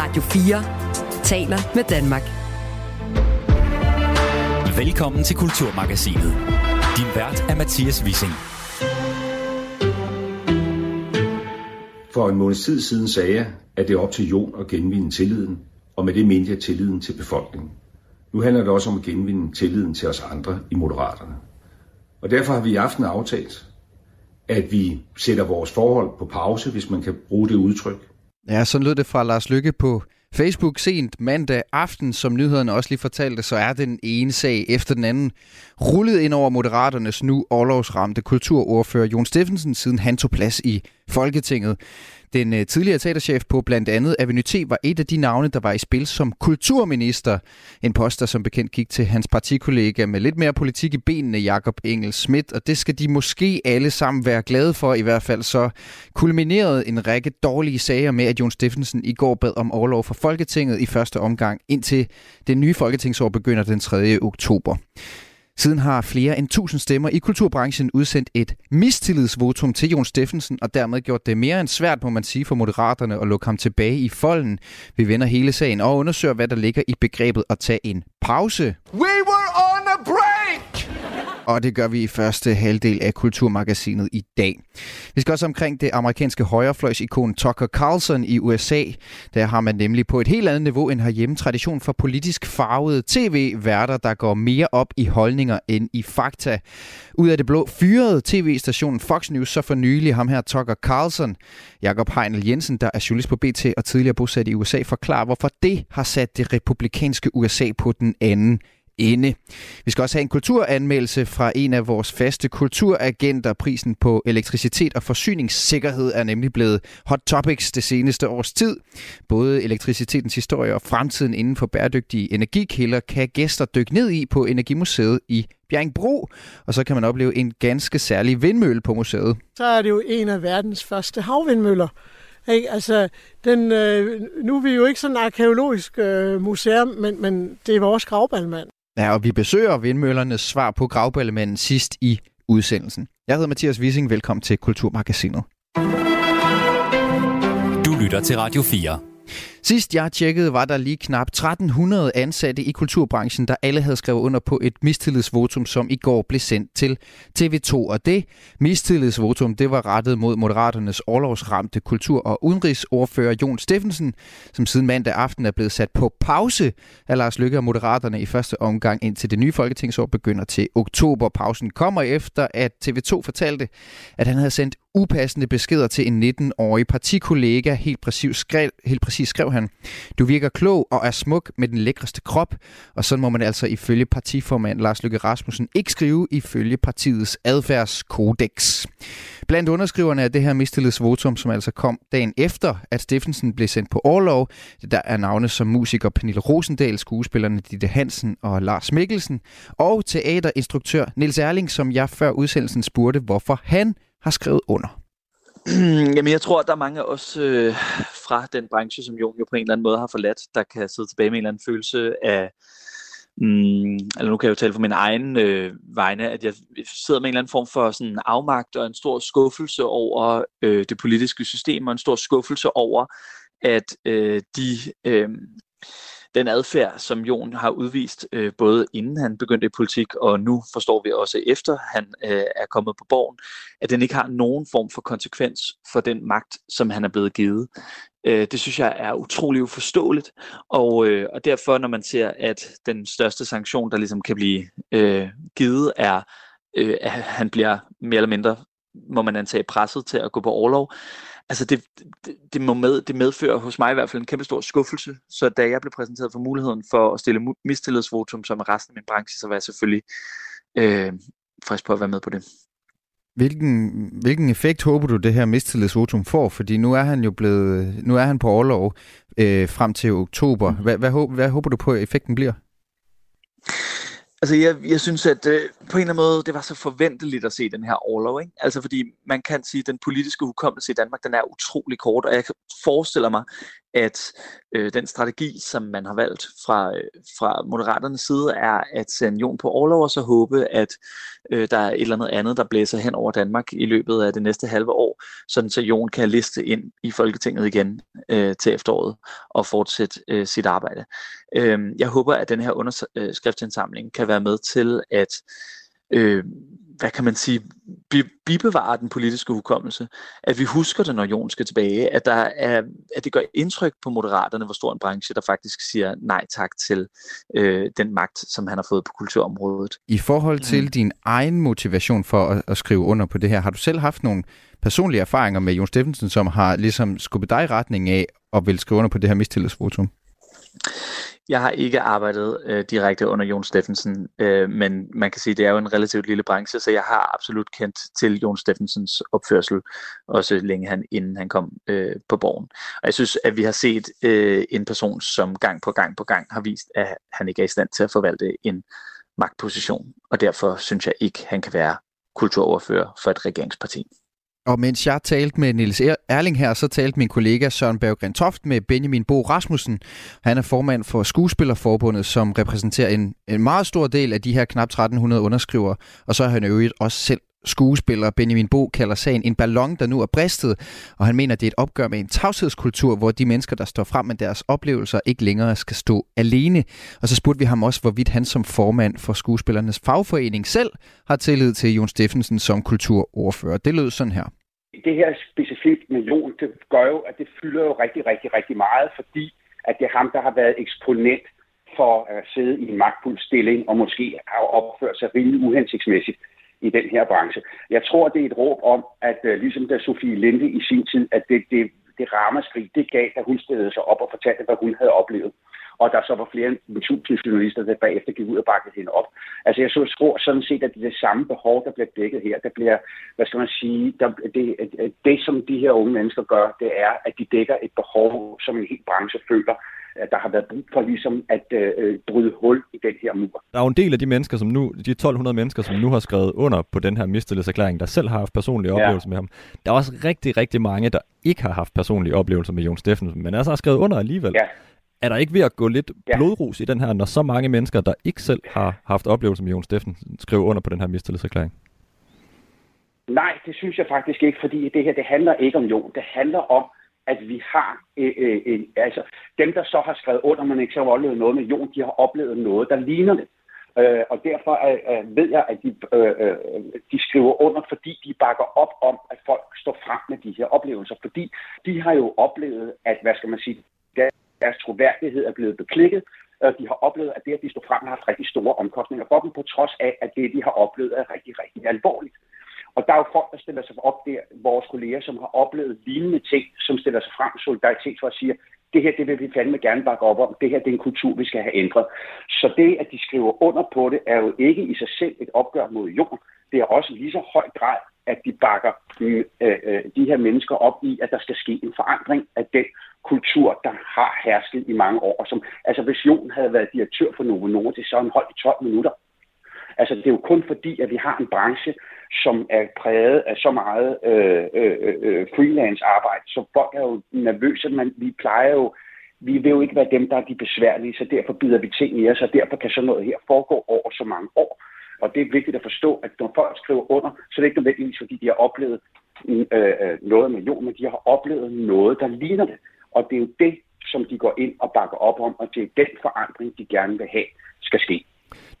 Radio 4 taler med Danmark. Velkommen til Kulturmagasinet. Din vært er Mathias Wissing. For en måneds tid siden sagde jeg, at det er op til Jon at genvinde tilliden, og med det mente jeg tilliden til befolkningen. Nu handler det også om at genvinde tilliden til os andre i Moderaterne. Og derfor har vi i aften aftalt, at vi sætter vores forhold på pause, hvis man kan bruge det udtryk. Ja, sådan lød det fra Lars Lykke på Facebook sent mandag aften, som nyhederne også lige fortalte, så er den ene sag efter den anden rullet ind over Moderaternes nu overlovsramte kulturordfører Jon Steffensen, siden han tog plads i Folketinget. Den øh, tidligere teaterchef på blandt andet Avenue T var et af de navne, der var i spil som kulturminister. En post, der som bekendt gik til hans partikollega med lidt mere politik i benene, Jakob Engel Schmidt. Og det skal de måske alle sammen være glade for. I hvert fald så kulminerede en række dårlige sager med, at Jon Steffensen i går bad om overlov for Folketinget i første omgang, indtil det nye folketingsår begynder den 3. oktober. Siden har flere end 1000 stemmer i kulturbranchen udsendt et mistillidsvotum til Jon Steffensen, og dermed gjort det mere end svært, må man sige, for moderaterne at lukke ham tilbage i folden. Vi vender hele sagen og undersøger, hvad der ligger i begrebet at tage en pause. We were on a break! Og det gør vi i første halvdel af Kulturmagasinet i dag. Vi skal også omkring det amerikanske højrefløjsikon Tucker Carlson i USA. Der har man nemlig på et helt andet niveau end herhjemme tradition for politisk farvede tv-værter, der går mere op i holdninger end i fakta. Ud af det blå fyrede tv-stationen Fox News så for nylig ham her Tucker Carlson. Jakob Heinel Jensen, der er journalist på BT og tidligere bosat i USA, forklarer, hvorfor det har sat det republikanske USA på den anden ende. Vi skal også have en kulturanmeldelse fra en af vores faste kulturagenter. Prisen på elektricitet og forsyningssikkerhed er nemlig blevet hot topics det seneste års tid. Både elektricitetens historie og fremtiden inden for bæredygtige energikilder kan gæster dykke ned i på Energimuseet i Bjerringbro, og så kan man opleve en ganske særlig vindmølle på museet. Så er det jo en af verdens første havvindmøller. Ikke? Altså, den, øh, nu er vi jo ikke sådan et arkeologisk øh, museum, men, men det er vores gravballmand. Ja, og vi besøger vindmøllernes svar på gravballemanden sidst i udsendelsen. Jeg hedder Mathias Wissing. Velkommen til Kulturmagasinet. Du lytter til Radio 4. Sidst jeg tjekkede, var der lige knap 1300 ansatte i kulturbranchen, der alle havde skrevet under på et mistillidsvotum, som i går blev sendt til TV2. Og det mistillidsvotum, det var rettet mod Moderaternes årlovsramte kultur- og udenrigsordfører Jon Steffensen, som siden mandag aften er blevet sat på pause af Lars Lykke og Moderaterne i første omgang, indtil det nye folketingsår begynder til oktober. Pausen kommer efter, at TV2 fortalte, at han havde sendt upassende beskeder til en 19-årig partikollega. Helt præcis skrev, helt præcis skrev han, du virker klog og er smuk med den lækreste krop, og sådan må man altså ifølge partiformand Lars Løkke Rasmussen ikke skrive ifølge partiets adfærdskodex. Blandt underskriverne af det her mistillidsvotum, som altså kom dagen efter, at Steffensen blev sendt på overlov, der er navne som musiker Pernille Rosendal, skuespillerne Ditte Hansen og Lars Mikkelsen, og teaterinstruktør Nils Erling, som jeg før udsendelsen spurgte, hvorfor han har skrevet under. Jamen, jeg tror, at der er mange af os øh, fra den branche, som Jon jo på en eller anden måde har forladt, der kan sidde tilbage med en eller anden følelse af, mm, eller nu kan jeg jo tale for min egen øh, vegne, at jeg sidder med en eller anden form for sådan afmagt og en stor skuffelse over øh, det politiske system, og en stor skuffelse over, at øh, de... Øh, den adfærd, som Jon har udvist, øh, både inden han begyndte i politik, og nu forstår vi også efter han øh, er kommet på borgen, at den ikke har nogen form for konsekvens for den magt, som han er blevet givet. Øh, det synes jeg er utrolig uforståeligt, og, øh, og derfor når man ser, at den største sanktion, der ligesom kan blive øh, givet, er, øh, at han bliver mere eller mindre, må man antage, presset til at gå på overlov, altså det, det, det, må med, det medfører hos mig i hvert fald en kæmpe stor skuffelse. Så da jeg blev præsenteret for muligheden for at stille mistillidsvotum som resten af min branche, så var jeg selvfølgelig øh, frisk på at være med på det. Hvilken, hvilken effekt håber du, det her mistillidsvotum får? Fordi nu er han jo blevet, nu er han på overlov øh, frem til oktober. Hvad, hvad, hvad, hvad håber du på, at effekten bliver? Altså, jeg, jeg synes, at øh, på en eller anden måde, det var så forventeligt at se den her overlov, ikke? Altså, fordi man kan sige, at den politiske hukommelse i Danmark, den er utrolig kort, og jeg forestiller mig, at øh, den strategi, som man har valgt fra, øh, fra Moderaternes side, er at sende Jon på overlov og så håbe, at øh, der er et eller andet andet, der blæser hen over Danmark i løbet af det næste halve år, sådan så Jon kan liste ind i Folketinget igen øh, til efteråret og fortsætte øh, sit arbejde. Øh, jeg håber, at den her underskriftsindsamling øh, kan være med til at øh, hvad kan man sige, bibevare den politiske hukommelse, at vi husker det, når Jon skal tilbage, at, der er, at det gør indtryk på moderaterne, hvor stor en branche, der faktisk siger nej tak til øh, den magt, som han har fået på kulturområdet. I forhold til mm. din egen motivation for at, at skrive under på det her, har du selv haft nogle personlige erfaringer med Jon Steffensen, som har ligesom skubbet dig i retning af at vil skrive under på det her mistillidsvotum? Jeg har ikke arbejdet øh, direkte under Jon Steffensen, øh, men man kan sige, at det er jo en relativt lille branche, så jeg har absolut kendt til Jon Steffensens opførsel, også længe han, inden han kom øh, på borgen. Og jeg synes, at vi har set øh, en person, som gang på gang på gang har vist, at han ikke er i stand til at forvalte en magtposition, og derfor synes jeg ikke, han kan være kulturoverfører for et regeringsparti. Og mens jeg talte med Niels Erling her, så talte min kollega Søren Berggren Toft med Benjamin Bo Rasmussen. Han er formand for Skuespillerforbundet, som repræsenterer en, en meget stor del af de her knap 1300 underskrivere. Og så er han øvrigt også selv skuespiller. Benjamin Bo kalder sagen en ballon, der nu er bristet, og han mener, det er et opgør med en tavshedskultur, hvor de mennesker, der står frem med deres oplevelser, ikke længere skal stå alene. Og så spurgte vi ham også, hvorvidt han som formand for skuespillernes fagforening selv har tillid til Jon Steffensen som kulturordfører. Det lød sådan her det her specifikt million, det gør jo, at det fylder jo rigtig, rigtig, rigtig meget, fordi at det er ham, der har været eksponent for at sidde i en magtfuld stilling og måske har opført sig rimelig uhensigtsmæssigt i den her branche. Jeg tror, det er et råb om, at øh, ligesom da Sofie Linde i sin tid, at det, det, det rammeskrig, det gav, da hun stillede sig op og fortalte, hvad hun havde oplevet og der så var flere end tusind journalister, der bagefter gik ud og bakkede hende op. Altså jeg så tror sådan set, at det er det samme behov, der bliver dækket her. Der bliver, hvad skal man sige, der, det, det som de her unge mennesker gør, det er, at de dækker et behov, som en hel branche føler, at der har været brug for ligesom at øh, bryde hul i den her mur. Der er jo en del af de mennesker, som nu, de 1200 mennesker, som nu har skrevet under på den her mistillidserklæring, der selv har haft personlige oplevelser ja. med ham. Der er også rigtig, rigtig mange, der ikke har haft personlige oplevelser med Jon Steffensen, men altså har skrevet under alligevel. Ja er der ikke ved at gå lidt ja. blodrus i den her, når så mange mennesker, der ikke selv har haft oplevelser med Jon Steffen, skriver under på den her mistillidserklæring? Nej, det synes jeg faktisk ikke, fordi det her det handler ikke om Jon. Det handler om, at vi har, øh, øh, øh, altså dem, der så har skrevet under, men ikke så har oplevet noget med Jon, de har oplevet noget, der ligner det. Øh, og derfor øh, ved jeg, at de, øh, øh, de skriver under, fordi de bakker op om, at folk står frem med de her oplevelser. Fordi de har jo oplevet, at, hvad skal man sige, deres troværdighed er blevet beklikket, og de har oplevet, at det, at de står frem, har haft rigtig store omkostninger for dem, på trods af, at det, de har oplevet, er rigtig, rigtig alvorligt. Og der er jo folk, der stiller sig op der, vores kolleger, som har oplevet lignende ting, som stiller sig frem solidaritet for at sige, det her, det vil vi fandme gerne bakke op om. Det her, det er en kultur, vi skal have ændret. Så det, at de skriver under på det, er jo ikke i sig selv et opgør mod jorden. Det er også lige så høj grad, at de bakker øh, øh, øh de her mennesker op i, at der skal ske en forandring af den kultur, der har hersket i mange år. Som, altså hvis Jon havde været direktør for Novo Nordisk, så han holdt i 12 minutter. Altså det er jo kun fordi, at vi har en branche, som er præget af så meget øh, øh, øh, freelance arbejde, så folk er jo nervøse, men vi plejer jo, vi vil jo ikke være dem, der er de besværlige, så derfor bider vi ting i os, og derfor kan sådan noget her foregå over så mange år. Og det er vigtigt at forstå, at når folk skriver under, så er det ikke nødvendigvis, fordi de har oplevet øh, øh noget med jord, men de har oplevet noget, der ligner det. Og det er jo det, som de går ind og bakker op om, og det er den forandring, de gerne vil have, skal ske.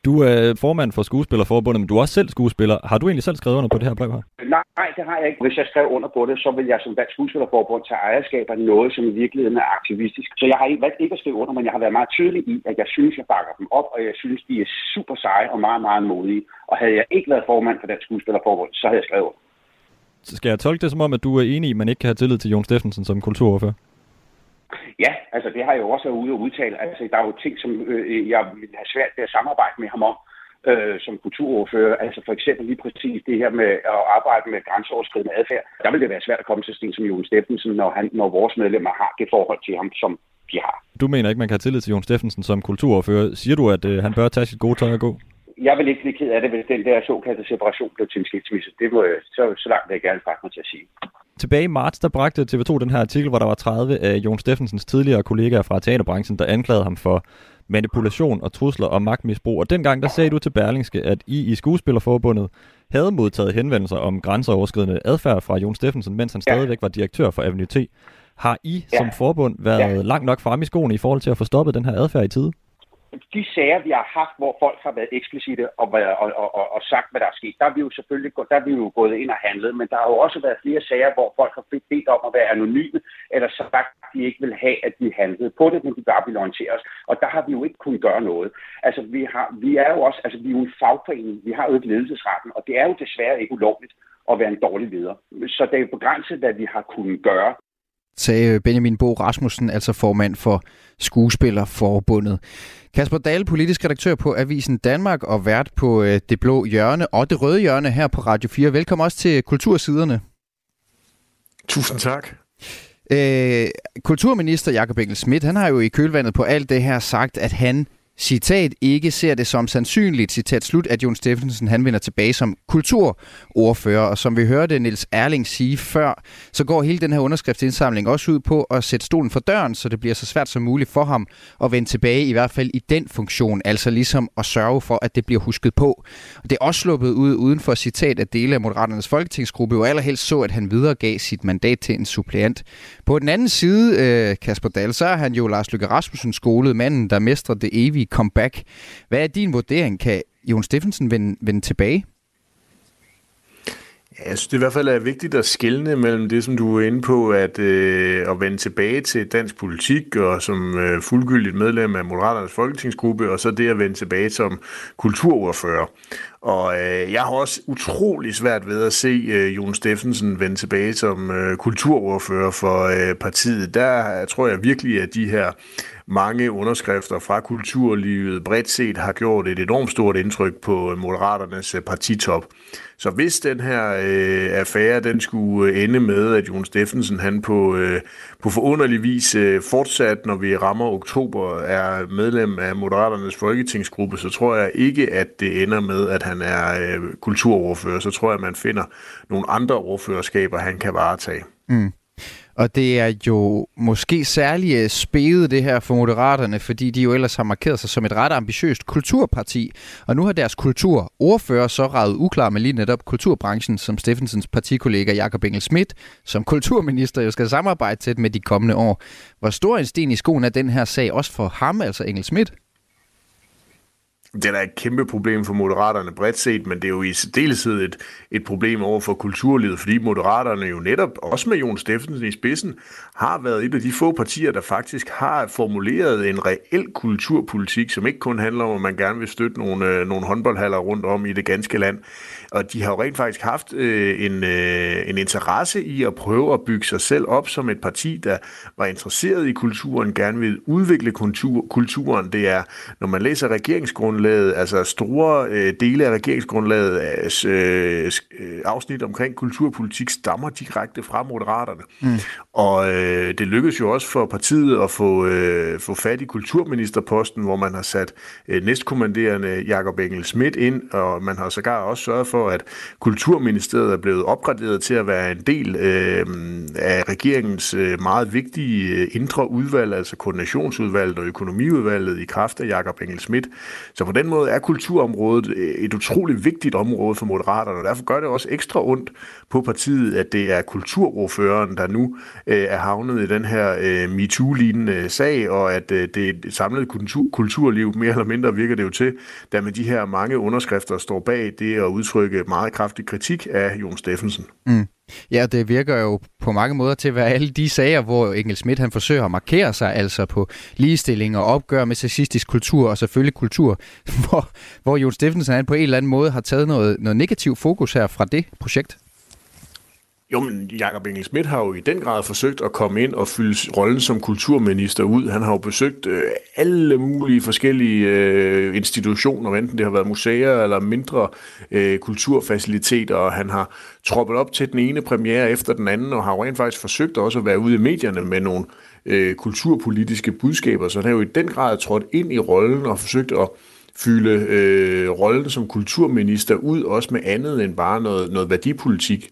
Du er formand for Skuespillerforbundet, men du er også selv skuespiller. Har du egentlig selv skrevet under på det her brev her? Nej, det har jeg ikke. Hvis jeg skrev under på det, så vil jeg som Dansk Skuespillerforbund tage ejerskab af noget, som i virkeligheden er aktivistisk. Så jeg har ikke valgt ikke at skrive under, men jeg har været meget tydelig i, at jeg synes, jeg bakker dem op, og jeg synes, de er super seje og meget, meget modige. Og havde jeg ikke været formand for Dansk Skuespillerforbund, så havde jeg skrevet under. Så skal jeg tolke det som om, at du er enig i, at man ikke kan have tillid til Jon Steffensen som kulturordfører? Ja, altså det har jeg jo også været ude og udtale. Altså der er jo ting, som øh, jeg vil have svært ved at samarbejde med ham om øh, som kulturordfører. Altså for eksempel lige præcis det her med at arbejde med grænseoverskridende adfærd. Der vil det være svært at komme til sten som Jon Steffensen, når, han, når vores medlemmer har det forhold til ham, som de har. Du mener ikke, man kan have tillid til Jon Steffensen som kulturordfører. Siger du, at øh, han bør tage sit gode tøj og gå? Jeg vil ikke blive ked af det, hvis den der såkaldte separation blev til en skilsmisse. Det må, så, så langt vil jeg gerne faktisk mig til at sige. Tilbage i marts, der bragte TV2 den her artikel, hvor der var 30 af Jon Steffensens tidligere kollegaer fra teaterbranchen, der anklagede ham for manipulation og trusler og magtmisbrug. Og dengang der sagde du til Berlingske, at I i Skuespillerforbundet havde modtaget henvendelser om grænseoverskridende adfærd fra Jon Steffensen, mens han stadigvæk var direktør for Avenue T. Har I ja. som forbund været ja. langt nok frem i skoene i forhold til at få stoppet den her adfærd i tide? De sager, vi har haft, hvor folk har været eksplicite og, og, og, og, og sagt, hvad der er sket, der er vi jo selvfølgelig der er vi jo gået ind og handlet, men der har jo også været flere sager, hvor folk har bedt om at være anonyme, eller sagt, at de ikke vil have, at de handlede på det, men de bare ville orientere os. Og der har vi jo ikke kunnet gøre noget. Altså, vi, har, vi er jo også, altså, vi er jo en fagforening, vi har jo ikke ledelsesretten, og det er jo desværre ikke ulovligt at være en dårlig leder. Så det er jo begrænset, hvad vi har kunnet gøre sagde Benjamin Bo Rasmussen, altså formand for Skuespillerforbundet. Kasper Dahl, politisk redaktør på Avisen Danmark og vært på øh, Det Blå Hjørne og Det Røde Hjørne her på Radio 4. Velkommen også til Kultursiderne. Tusind tak. Øh, kulturminister Jakob Engel Schmidt, han har jo i kølvandet på alt det her sagt, at han citat, ikke ser det som sandsynligt, citat slut, at Jon Steffensen han vender tilbage som kulturordfører. Og som vi hørte Niels Erling sige før, så går hele den her underskriftsindsamling også ud på at sætte stolen for døren, så det bliver så svært som muligt for ham at vende tilbage, i hvert fald i den funktion, altså ligesom at sørge for, at det bliver husket på. Og det er også sluppet ud uden for citat, at dele af Moderaternes folketingsgruppe jo allerhelst så, at han videregav sit mandat til en suppleant. På den anden side, øh, Kasper Dahl, så er han jo Lars Løkke Rasmussen skolet, manden, der mestrer det evige comeback. Hvad er din vurdering? Kan Jon Steffensen vende, vende tilbage? Ja, jeg synes det i hvert fald er vigtigt at skelne mellem det, som du er inde på, at, øh, at vende tilbage til dansk politik og som øh, fuldgyldigt medlem af Moderaternes folketingsgruppe, og så det at vende tilbage som kulturordfører. Og øh, jeg har også utrolig svært ved at se øh, Jon Steffensen vende tilbage som øh, kulturordfører for øh, partiet. Der tror jeg virkelig, at de her mange underskrifter fra kulturlivet bredt set har gjort et enormt stort indtryk på øh, Moderaternes øh, partitop. Så hvis den her øh, affære den skulle øh, ende med, at Jon Steffensen han på, øh, på forunderlig vis øh, fortsat, når vi rammer oktober, er medlem af Moderaternes folketingsgruppe, så tror jeg ikke, at det ender med, at han er øh, kulturoverfører. Så tror jeg, at man finder nogle andre overførerskaber, han kan varetage. Mm. Og det er jo måske særligt øh, spædet det her for Moderaterne, fordi de jo ellers har markeret sig som et ret ambitiøst kulturparti. Og nu har deres kulturordfører så ravet uklar med lige netop kulturbranchen, som Steffensens partikollega Jakob Engel Schmidt, som kulturminister jo skal samarbejde tæt med de kommende år. Hvor stor en sten i skoen er den her sag også for ham, altså Engel Schmidt? Det er da et kæmpe problem for moderaterne bredt set, men det er jo i særdeleshed et, et problem over for kulturlivet, fordi moderaterne jo netop, også med Jon Steffensen i spidsen, har været et af de få partier, der faktisk har formuleret en reel kulturpolitik, som ikke kun handler om, at man gerne vil støtte nogle, øh, nogle håndboldhaller rundt om i det ganske land. Og de har jo rent faktisk haft øh, en, øh, en interesse i at prøve at bygge sig selv op som et parti, der var interesseret i kulturen, gerne vil udvikle kultur, kulturen. Det er, når man læser regeringsgrundlaget, altså store øh, dele af regeringsgrundlaget, øh, øh, afsnit omkring kulturpolitik, stammer direkte fra Moderaterne. Mm. Og øh, det lykkedes jo også for partiet at få, øh, få fat i kulturministerposten, hvor man har sat øh, næstkommanderende Jakob Engel Schmidt ind, og man har sågar også sørget for, for, at Kulturministeriet er blevet opgraderet til at være en del øh, af regeringens øh, meget vigtige øh, indre udvalg, altså koordinationsudvalget og økonomiudvalget i kraft af Jakob Engel Schmidt. Så på den måde er kulturområdet øh, et utroligt vigtigt område for Moderaterne, og derfor gør det også ekstra ondt på partiet, at det er kulturordføreren, der nu øh, er havnet i den her øh, MeToo-lignende øh, sag, og at øh, det samlede kultur, kulturliv, mere eller mindre virker det jo til, da med de her mange underskrifter står bag det at udtrykke meget kraftig kritik af Jon Steffensen. Mm. Ja, det virker jo på mange måder til at være alle de sager, hvor Engel Schmidt han forsøger at markere sig, altså på ligestilling og opgør med sexistisk kultur og selvfølgelig kultur, hvor, hvor Jon Steffensen han på en eller anden måde har taget noget, noget negativ fokus her fra det projekt. Jo, men Jakob Engel Schmidt har jo i den grad forsøgt at komme ind og fylde rollen som kulturminister ud. Han har jo besøgt øh, alle mulige forskellige øh, institutioner, enten det har været museer eller mindre øh, kulturfaciliteter, og han har troppet op til den ene premiere efter den anden, og har jo rent faktisk forsøgt også at være ude i medierne med nogle øh, kulturpolitiske budskaber, så han har jo i den grad trådt ind i rollen og forsøgt at fylde øh, rollen som kulturminister ud, også med andet end bare noget, noget værdipolitik.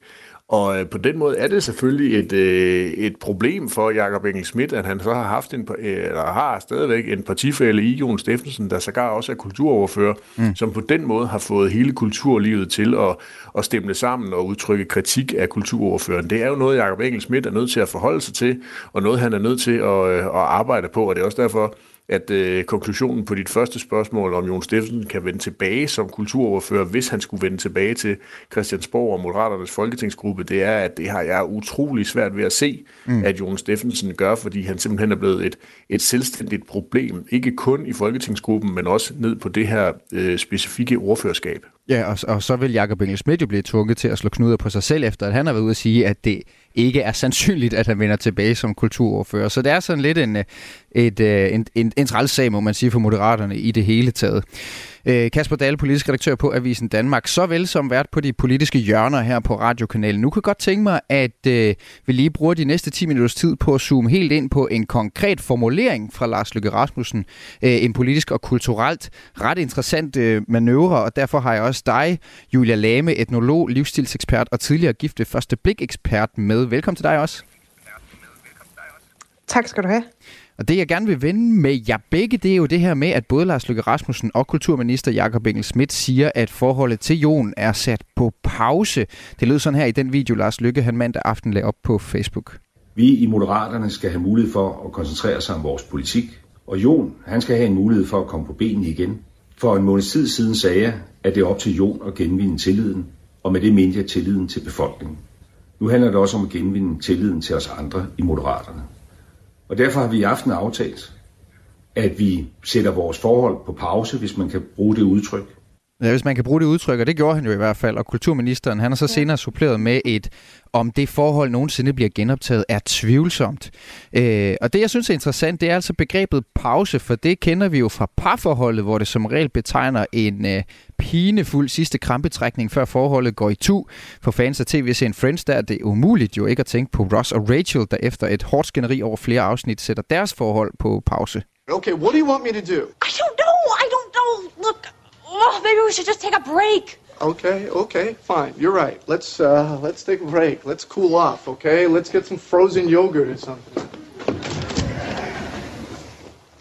Og øh, på den måde er det selvfølgelig et, øh, et problem for Jakob Engel Schmidt, at han så har haft en, øh, eller har stadigvæk en partifælle i Jon Steffensen, der sågar også er kulturoverfører, mm. som på den måde har fået hele kulturlivet til at, at stemme sammen og udtrykke kritik af kulturoverføreren. Det er jo noget, Jakob Engel Schmidt er nødt til at forholde sig til, og noget, han er nødt til at, at arbejde på, og det er også derfor, at øh, konklusionen på dit første spørgsmål om Jon Steffensen kan vende tilbage som kulturoverfører, hvis han skulle vende tilbage til Christiansborg og Moderaternes folketingsgruppe, det er, at det har jeg utrolig svært ved at se, mm. at Jon Steffensen gør, fordi han simpelthen er blevet et, et selvstændigt problem, ikke kun i folketingsgruppen, men også ned på det her øh, specifikke ordførerskab. Ja, og, og så vil Jakob Engel Schmidt jo blive tvunget til at slå knuder på sig selv, efter at han har været ude at sige, at det ikke er sandsynligt, at han vender tilbage som kulturordfører. Så det er sådan lidt en, øh, et, øh, en, en, en træls sag, må man sige, for moderaterne i det hele taget. Øh, Kasper Dahl, politisk redaktør på Avisen Danmark, såvel som vært på de politiske hjørner her på radiokanalen. Nu kan jeg godt tænke mig, at øh, vi lige bruger de næste 10 minutters tid på at zoome helt ind på en konkret formulering fra Lars Løkke Rasmussen. Øh, en politisk og kulturelt ret interessant øh, manøvre, og derfor har jeg også dig, Julia Lame, etnolog, livsstilsekspert og tidligere gifte første blik ekspert med. Velkommen til dig også. Tak skal du have. Og det, jeg gerne vil vende med jer begge, det er jo det her med, at både Lars Løkke Rasmussen og kulturminister Jakob Engel Schmidt siger, at forholdet til Jon er sat på pause. Det lød sådan her i den video, Lars Løkke han mandag aften lagde op på Facebook. Vi i Moderaterne skal have mulighed for at koncentrere sig om vores politik. Og Jon, han skal have en mulighed for at komme på benene igen. For en måneds tid siden sagde jeg, at det er op til Jon at genvinde tilliden, og med det mente jeg tilliden til befolkningen. Nu handler det også om at genvinde tilliden til os andre i Moderaterne. Og derfor har vi i aften aftalt, at vi sætter vores forhold på pause, hvis man kan bruge det udtryk. Ja, hvis man kan bruge det udtryk, og det gjorde han jo i hvert fald, og kulturministeren, han har så senere suppleret med et, om det forhold nogensinde bliver genoptaget, er tvivlsomt. Øh, og det, jeg synes er interessant, det er altså begrebet pause, for det kender vi jo fra parforholdet, hvor det som regel betegner en øh, pinefuld sidste krampetrækning, før forholdet går i tu. For fans af tv-serien Friends, der er det umuligt jo ikke at tænke på Ross og Rachel, der efter et hårdt skænderi over flere afsnit sætter deres forhold på pause. Okay, what do you want me to do? I don't know. I don't know. Look, oh, maybe we should just take a break. Okay, okay, fine. You're right. Let's uh, let's take a break. Let's cool off. Okay, let's get some frozen yogurt or something.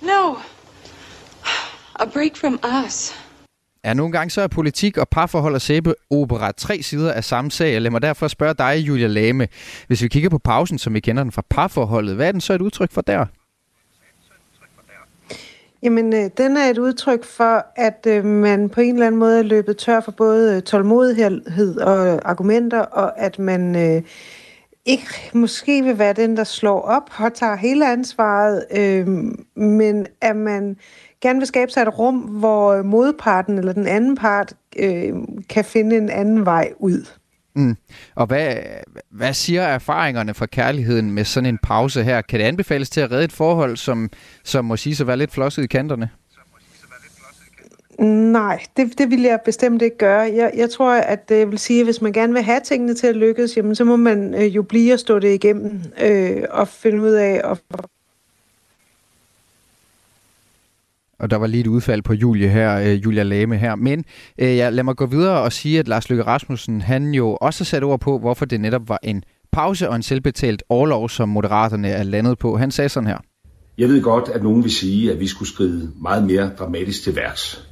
No, a break from us. Ja, nogle gange så er politik og parforhold og sæbeopera tre sider af samme sag. Lad mig derfor spørge dig, Julia Lame. Hvis vi kigger på pausen, som vi kender den fra parforholdet, hvad er den så et udtryk for der? Jamen, øh, den er et udtryk for, at øh, man på en eller anden måde er løbet tør for både øh, tålmodighed og argumenter, og at man øh, ikke måske vil være den, der slår op og tager hele ansvaret, øh, men at man gerne vil skabe sig et rum, hvor øh, modparten eller den anden part øh, kan finde en anden vej ud. Mm. Og hvad, hvad siger erfaringerne fra kærligheden med sådan en pause her? Kan det anbefales til at redde et forhold, som, som må sige at være lidt flosset i kanterne? Nej, det, det vil jeg bestemt ikke gøre. Jeg, jeg tror, at øh, det vil sige, at hvis man gerne vil have tingene til at lykkes, jamen, så må man øh, jo blive og stå det igennem øh, og finde ud af at Og der var lige et udfald på Julie her, øh, Julia Lame her. Men øh, ja, lad mig gå videre og sige, at Lars Løkke Rasmussen, han jo også har sat ord på, hvorfor det netop var en pause og en selvbetalt overlov, som Moderaterne er landet på. Han sagde sådan her. Jeg ved godt, at nogen vil sige, at vi skulle skride meget mere dramatisk til værks.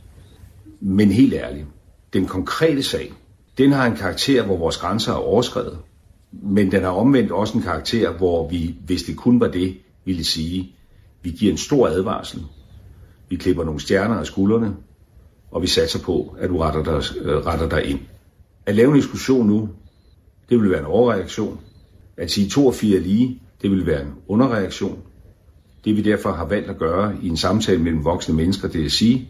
Men helt ærligt, den konkrete sag, den har en karakter, hvor vores grænser er overskrevet. Men den har omvendt også en karakter, hvor vi, hvis det kun var det, ville sige, vi giver en stor advarsel, vi klipper nogle stjerner af skuldrene, og vi satser på, at du retter dig, øh, retter dig ind. At lave en diskussion nu, det vil være en overreaktion. At sige to og fire lige, det vil være en underreaktion. Det vi derfor har valgt at gøre i en samtale mellem voksne mennesker, det er at sige,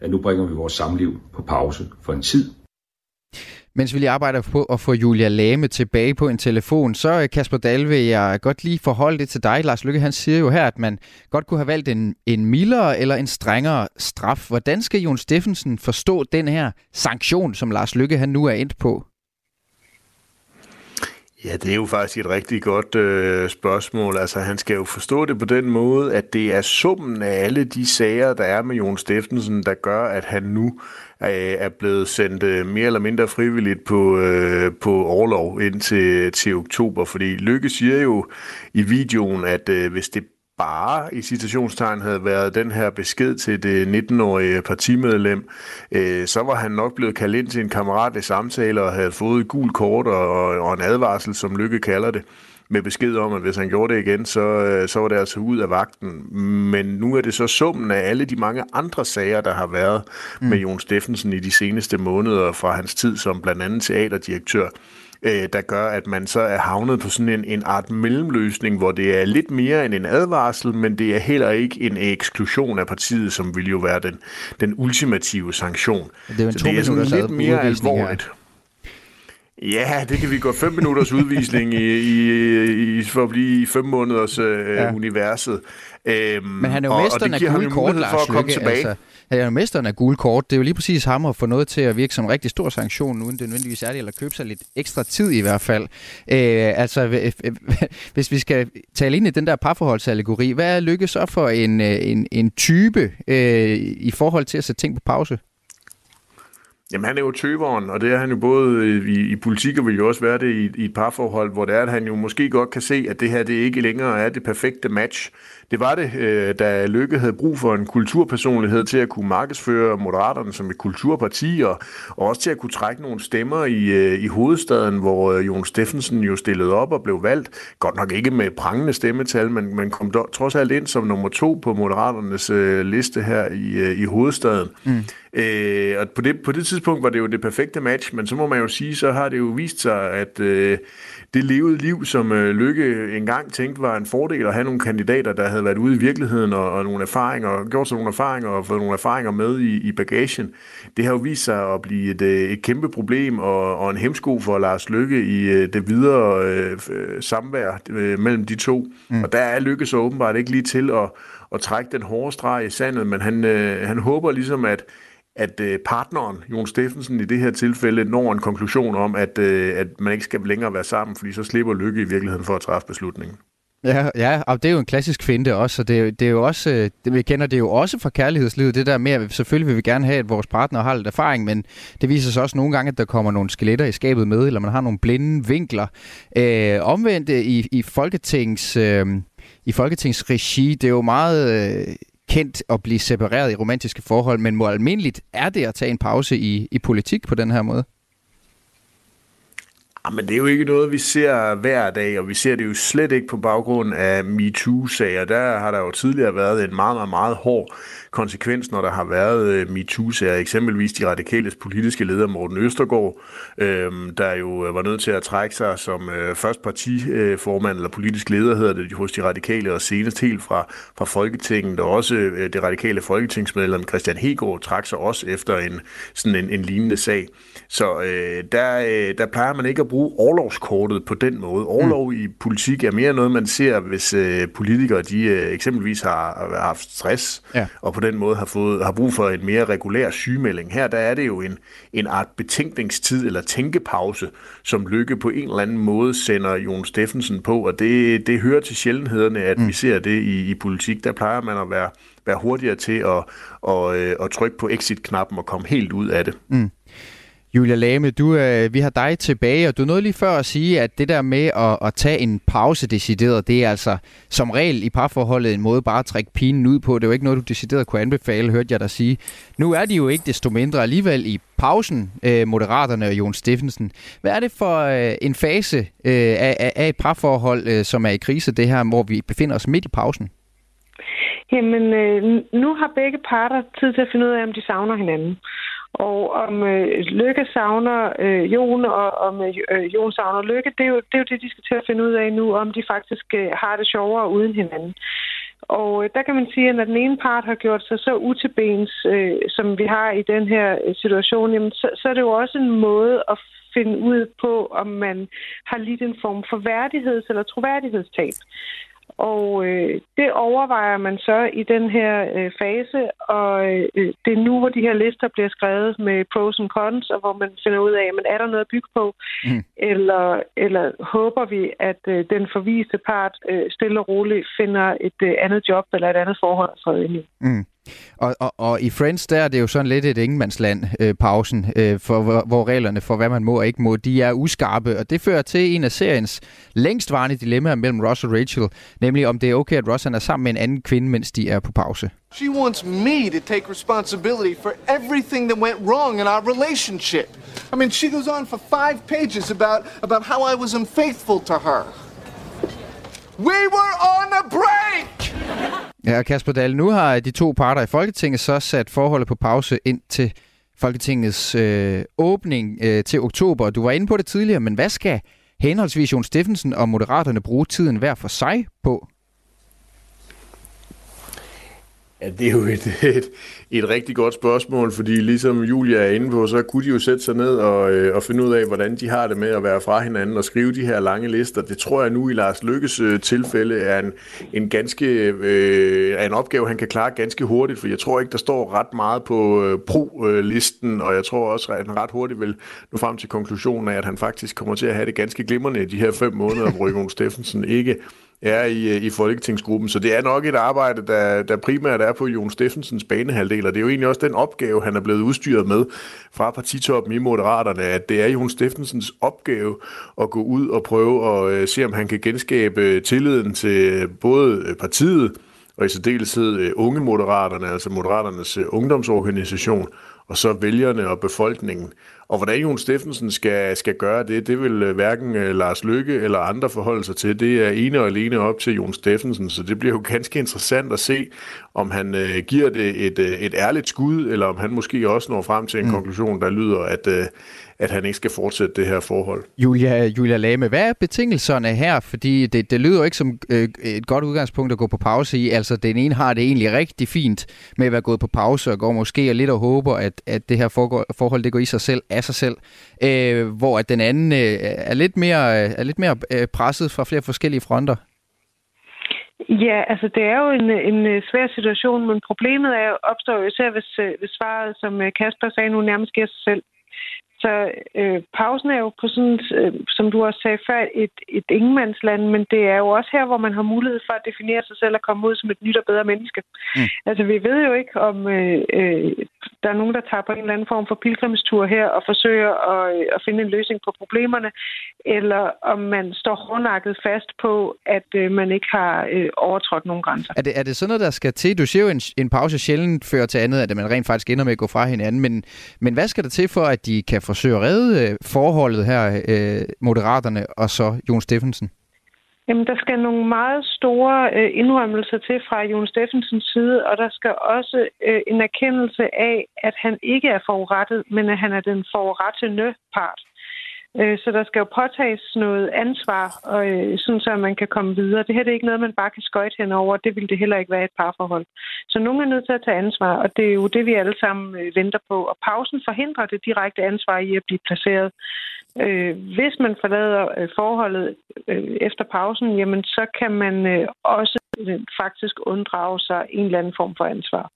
at nu bringer vi vores samliv på pause for en tid, mens vi lige arbejder på at få Julia Lame tilbage på en telefon, så øh, Kasper Dahl vil jeg godt lige forholde det til dig. Lars Lykke han siger jo her, at man godt kunne have valgt en, en mildere eller en strengere straf. Hvordan skal Jon Steffensen forstå den her sanktion, som Lars Lykke han nu er endt på? Ja, det er jo faktisk et rigtig godt øh, spørgsmål. Altså, han skal jo forstå det på den måde, at det er summen af alle de sager, der er med Jon Steffensen, der gør, at han nu Øh, er blevet sendt øh, mere eller mindre frivilligt på, øh, på overlov indtil til oktober. Fordi Lykke siger jo i videoen, at øh, hvis det bare i citationstegn havde været den her besked til det 19-årige partimedlem, øh, så var han nok blevet kaldt ind til en kammeratlig samtale og havde fået et gult kort og, og en advarsel, som Lykke kalder det med besked om, at hvis han gjorde det igen, så, øh, så var det altså ud af vagten. Men nu er det så summen af alle de mange andre sager, der har været mm. med Jon Steffensen i de seneste måneder fra hans tid som blandt andet teaterdirektør, øh, der gør, at man så er havnet på sådan en, en art mellemløsning, hvor det er lidt mere end en advarsel, men det er heller ikke en eksklusion af partiet, som vil jo være den, den ultimative sanktion. Det er jo en så det er sådan lidt mere alvorligt. Her. Ja, det kan vi gå fem minutters udvisning i, i, i for at blive i fem måneders øh, ja. universet. Øhm, Men han er jo mesteren af gule kort, Lars for at komme tilbage. Altså, han er jo mesteren af gule kort. Det er jo lige præcis ham at få noget til at virke som en rigtig stor sanktion, uden det nødvendigvis er det, eller købe sig lidt ekstra tid i hvert fald. Øh, altså, hvis vi skal tale ind i den der parforholdsallegori, hvad er Lykke så for en, øh, en, en type øh, i forhold til at sætte ting på pause? Jamen, han er jo tøveren, og det er han jo både i, i politik, og vil jo også være det i, i et parforhold, hvor det er, at han jo måske godt kan se, at det her det ikke længere er det perfekte match. Det var det, øh, da Lykke havde brug for en kulturpersonlighed til at kunne markedsføre Moderaterne som et kulturparti, og, og også til at kunne trække nogle stemmer i, øh, i hovedstaden, hvor øh, Jon Steffensen jo stillede op og blev valgt. Godt nok ikke med prangende stemmetal, men man kom dog, trods alt ind som nummer to på Moderaternes øh, liste her i, øh, i hovedstaden. Mm. Øh, og på det, på det tidspunkt var det jo det perfekte match, men så må man jo sige, så har det jo vist sig, at øh, det levede liv, som øh, Lykke engang tænkte var en fordel at have nogle kandidater, der havde været ude i virkeligheden og, og nogle erfaringer, gjort sig nogle erfaringer og fået nogle erfaringer med i, i bagagen. Det har jo vist sig at blive et, øh, et kæmpe problem og, og en hemsko for Lars Lykke i øh, det videre øh, samvær øh, mellem de to. Mm. Og der er Lykke så åbenbart ikke lige til at, at trække den hårde streg i sandet, men han, øh, han håber ligesom, at at øh, partneren, Jon Steffensen, i det her tilfælde når en konklusion om, at, øh, at man ikke skal længere være sammen, fordi så slipper Lykke i virkeligheden for at træffe beslutningen. Ja, ja, og det er jo en klassisk finte også, og det er, det er jo også, øh, det, vi kender det jo også fra kærlighedslivet, det der med, at selvfølgelig vil vi gerne have, at vores partner har lidt erfaring, men det viser sig også nogle gange, at der kommer nogle skeletter i skabet med, eller man har nogle blinde vinkler. Øh, omvendt øh, i, i Folketings... Øh, i Folketingsregi, det er jo meget øh, kendt at blive separeret i romantiske forhold, men hvor almindeligt er det at tage en pause i, i politik på den her måde? Ah, men det er jo ikke noget, vi ser hver dag, og vi ser det jo slet ikke på baggrund af MeToo-sager. Der har der jo tidligere været en meget, meget, meget hård konsekvens, når der har været øh, MeToo-sager. Eksempelvis de radikales politiske leder Morten Østergaard, øh, der jo øh, var nødt til at trække sig som øh, først partiformand, eller politisk leder hedder det, hos de radikale, og senest helt fra, fra Folketinget, og også øh, det radikale folketingsmedlem Christian Hegård trak sig også efter en, sådan en, en lignende sag. Så øh, der, øh, der plejer man ikke at bruge overlovskortet på den måde. Overlov mm. i politik er mere noget, man ser, hvis øh, politikere de øh, eksempelvis har, har haft stress, ja. og på den måde har, fået, har brug for en mere regulær sygemelding. Her der er det jo en, en art betænkningstid eller tænkepause, som Lykke på en eller anden måde sender Jon Steffensen på, og det, det hører til sjældenhederne, at mm. vi ser det i, i politik. Der plejer man at være, være hurtigere til at, at, øh, at trykke på exit-knappen og komme helt ud af det. Mm. Julia Lame, du, øh, vi har dig tilbage, og du nåede lige før at sige, at det der med at, at tage en pause decideret, det er altså som regel i parforholdet en måde bare at trække pinen ud på. Det er jo ikke noget, du decideret kunne anbefale, hørte jeg dig sige. Nu er de jo ikke desto mindre alligevel i pausen, øh, Moderaterne og Jon Steffensen. Hvad er det for øh, en fase øh, af, af et parforhold, øh, som er i krise, det her, hvor vi befinder os midt i pausen? Jamen, øh, nu har begge parter tid til at finde ud af, om de savner hinanden. Og om øh, Lykke savner øh, Jon, og om øh, øh, Jon savner Lykke, det er, jo, det er jo det, de skal til at finde ud af nu, om de faktisk øh, har det sjovere uden hinanden. Og øh, der kan man sige, at når den ene part har gjort sig så utilbens, øh, som vi har i den her øh, situation, jamen, så, så er det jo også en måde at finde ud på, om man har lidt en form for værdigheds- eller troværdighedstab. Og øh, det overvejer man så i den her øh, fase, og øh, det er nu, hvor de her lister bliver skrevet med pros and cons, og hvor man finder ud af, men er der noget at bygge på, mm. eller, eller håber vi, at øh, den forviste part øh, stille og roligt finder et øh, andet job eller et andet forhold ind i. Mm. Og, og, og i Friends, der er det jo sådan lidt et ingenmandsland, øh, pausen, øh, for, hvor, hvor reglerne for, hvad man må og ikke må, de er uskarpe. Og det fører til en af seriens længstvarende dilemmaer mellem Ross og Rachel, nemlig om det er okay, at Ross er sammen med en anden kvinde, mens de er på pause. She wants me to take responsibility for everything that went wrong in our relationship. I mean, she goes on for five pages about, about how I was unfaithful to her. We were on a break! Ja, Kasper Dahl, nu har de to parter i Folketinget så sat forholdet på pause ind til Folketingets øh, åbning øh, til oktober. Du var inde på det tidligere, men hvad skal henholdsvis Jon Steffensen og Moderaterne bruge tiden hver for sig på? Ja, det er jo et, et, et rigtig godt spørgsmål, fordi ligesom Julia er inde på, så kunne de jo sætte sig ned og, øh, og finde ud af, hvordan de har det med at være fra hinanden og skrive de her lange lister. Det tror jeg nu i Lars Lykkes øh, tilfælde er en, en ganske øh, er en opgave, han kan klare ganske hurtigt, for jeg tror ikke, der står ret meget på øh, pro-listen, og jeg tror også, at han ret hurtigt vil nå frem til konklusionen af, at han faktisk kommer til at have det ganske glimrende i de her fem måneder, hvor Jon Steffensen ikke er i, øh, i Folketingsgruppen. Så det er nok et arbejde, der, der primært er på Jon Steffensens banehalvdel, og det er jo egentlig også den opgave, han er blevet udstyret med fra partitoppen i Moderaterne, at det er Jon Steffensens opgave at gå ud og prøve at øh, se, om han kan genskabe tilliden til både partiet, og i særdeleshed øh, unge moderaterne, altså Moderaternes øh, ungdomsorganisation, og så vælgerne og befolkningen. Og hvordan Jon Steffensen skal, skal gøre det, det vil øh, hverken øh, Lars Lykke eller andre forholde sig til. Det er ene og alene op til Jon Steffensen, så det bliver jo ganske interessant at se, om han øh, giver det et, øh, et ærligt skud, eller om han måske også når frem til en mm. konklusion, der lyder, at, øh, at han ikke skal fortsætte det her forhold. Julia, Julia Lame, hvad er betingelserne her? Fordi det, det lyder jo ikke som øh, et godt udgangspunkt at gå på pause i. Altså, den ene har det egentlig rigtig fint med at være gået på pause, og går måske og lidt og håber, at, at det her forhold det går i sig selv af sig selv. Øh, hvor at den anden øh, er lidt mere, er lidt mere øh, presset fra flere forskellige fronter. Ja, altså det er jo en, en svær situation, men problemet er, opstår jo især, hvis, hvis svaret, som Kasper sagde nu, nærmest giver sig selv. Så øh, pausen er jo på sådan, øh, som du også sagde før, et, et ingenmandsland, men det er jo også her, hvor man har mulighed for at definere sig selv og komme ud som et nyt og bedre menneske. Mm. Altså, vi ved jo ikke, om øh, øh, der er nogen, der tager på en eller anden form for pilgrimstur her og forsøger at, øh, at finde en løsning på problemerne, eller om man står hårdnakket fast på, at øh, man ikke har øh, overtrådt nogen grænser. Er det, er det sådan noget, der skal til? Du siger jo, en, en pause sjældent fører til andet, at man rent faktisk ender med at gå fra hinanden, men, men hvad skal der til for, at de kan få forsøge at redde øh, forholdet her, øh, Moderaterne og så Jon Steffensen? Jamen, der skal nogle meget store øh, indrømmelser til fra Jon Steffensens side, og der skal også øh, en erkendelse af, at han ikke er forurettet, men at han er den forurettende part. Øh, så der skal jo påtages noget ansvar, og, øh, sådan så man kan komme videre. Det her det er ikke noget, man bare kan skøjte henover. Det vil det heller ikke være et parforhold. Så nogen er nødt til at tage ansvar, og det er jo det, vi alle sammen øh, venter på. Og pausen forhindrer det direkte ansvar i at blive placeret. Øh, hvis man forlader forholdet efter pausen, jamen så kan man også faktisk unddrage sig en eller anden form for ansvar.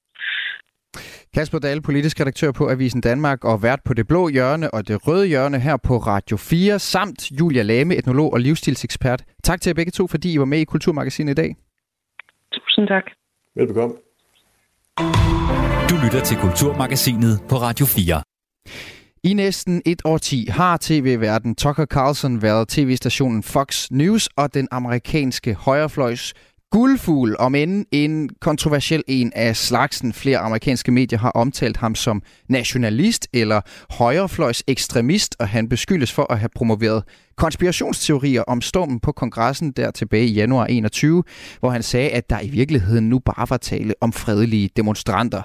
Kasper Dahl, politisk redaktør på Avisen Danmark og vært på Det Blå Hjørne og Det Røde Hjørne her på Radio 4, samt Julia Lame, etnolog og livsstilsekspert. Tak til jer begge to, fordi I var med i Kulturmagasinet i dag. Tusind tak. Velbekomme. Du lytter til Kulturmagasinet på Radio 4. I næsten et årti har tv-verden Tucker Carlson været tv-stationen Fox News og den amerikanske højrefløjs guldfugl, om end en kontroversiel en af slagsen. Flere amerikanske medier har omtalt ham som nationalist eller højrefløjs ekstremist, og han beskyldes for at have promoveret konspirationsteorier om stormen på kongressen der tilbage i januar 21, hvor han sagde, at der i virkeligheden nu bare var tale om fredelige demonstranter.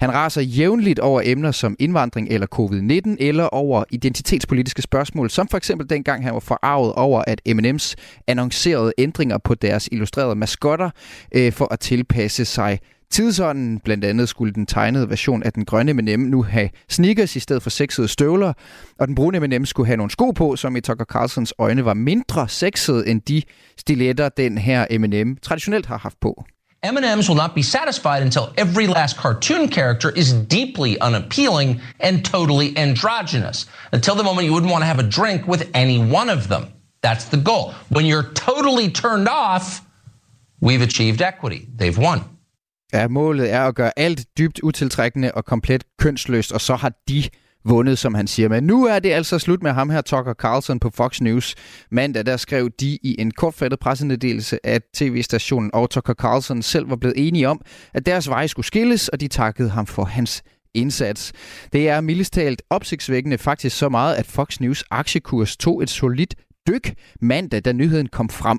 Han raser jævnligt over emner som indvandring eller covid-19 eller over identitetspolitiske spørgsmål, som for eksempel dengang han var forarvet over, at M&M's annoncerede ændringer på deres illustrerede maskotter øh, for at tilpasse sig tidsånden. Blandt andet skulle den tegnede version af den grønne M&M nu have sneakers i stedet for sexede støvler, og den brune M&M skulle have nogle sko på, som i Tucker Carlsons øjne var mindre sexede end de stiletter, den her M&M traditionelt har haft på. M&M's will not be satisfied until every last cartoon character is deeply unappealing and totally androgynous. Until the moment you wouldn't want to have a drink with any one of them. That's the goal. When you're totally turned off, we've achieved equity. They've won. Ja, målet er at gøre alt dybt utiltrækkende og komplet kønsløst, og så har de vundet, som han siger. Men nu er det altså slut med ham her, Tucker Carlson på Fox News. Mandag der skrev de i en kortfattet pressemeddelelse, at tv-stationen og Tucker Carlson selv var blevet enige om, at deres veje skulle skilles, og de takkede ham for hans indsats. Det er mildest talt opsigtsvækkende faktisk så meget, at Fox News aktiekurs tog et solidt dyk mandag, da nyheden kom frem.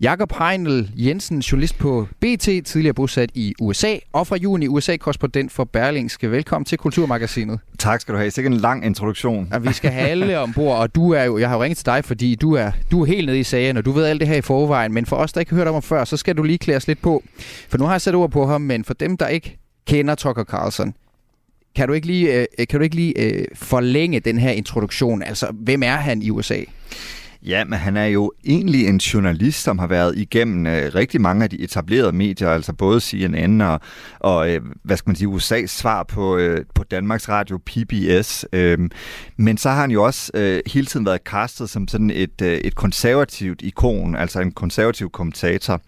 Jakob Heinel Jensen, journalist på BT, tidligere bosat i USA, og fra juni USA-korrespondent for Berlingske. Velkommen til Kulturmagasinet. Tak skal du have. Sikkert en lang introduktion. Og vi skal have alle ombord, og du er jo, jeg har jo ringet til dig, fordi du er, du er helt nede i sagen, og du ved alt det her i forvejen. Men for os, der ikke har hørt om ham før, så skal du lige klæde os lidt på. For nu har jeg sat ord på ham, men for dem, der ikke kender Tucker Carlson, kan du ikke lige, øh, kan du ikke lige øh, forlænge den her introduktion? Altså, hvem er han i USA? Ja, men han er jo egentlig en journalist, som har været igennem øh, rigtig mange af de etablerede medier, altså både CNN og, og øh, hvad skal man sige, USA's svar på, øh, på Danmarks Radio, PBS. Øh, men så har han jo også øh, hele tiden været castet som sådan et, øh, et konservativt ikon, altså en konservativ kommentator.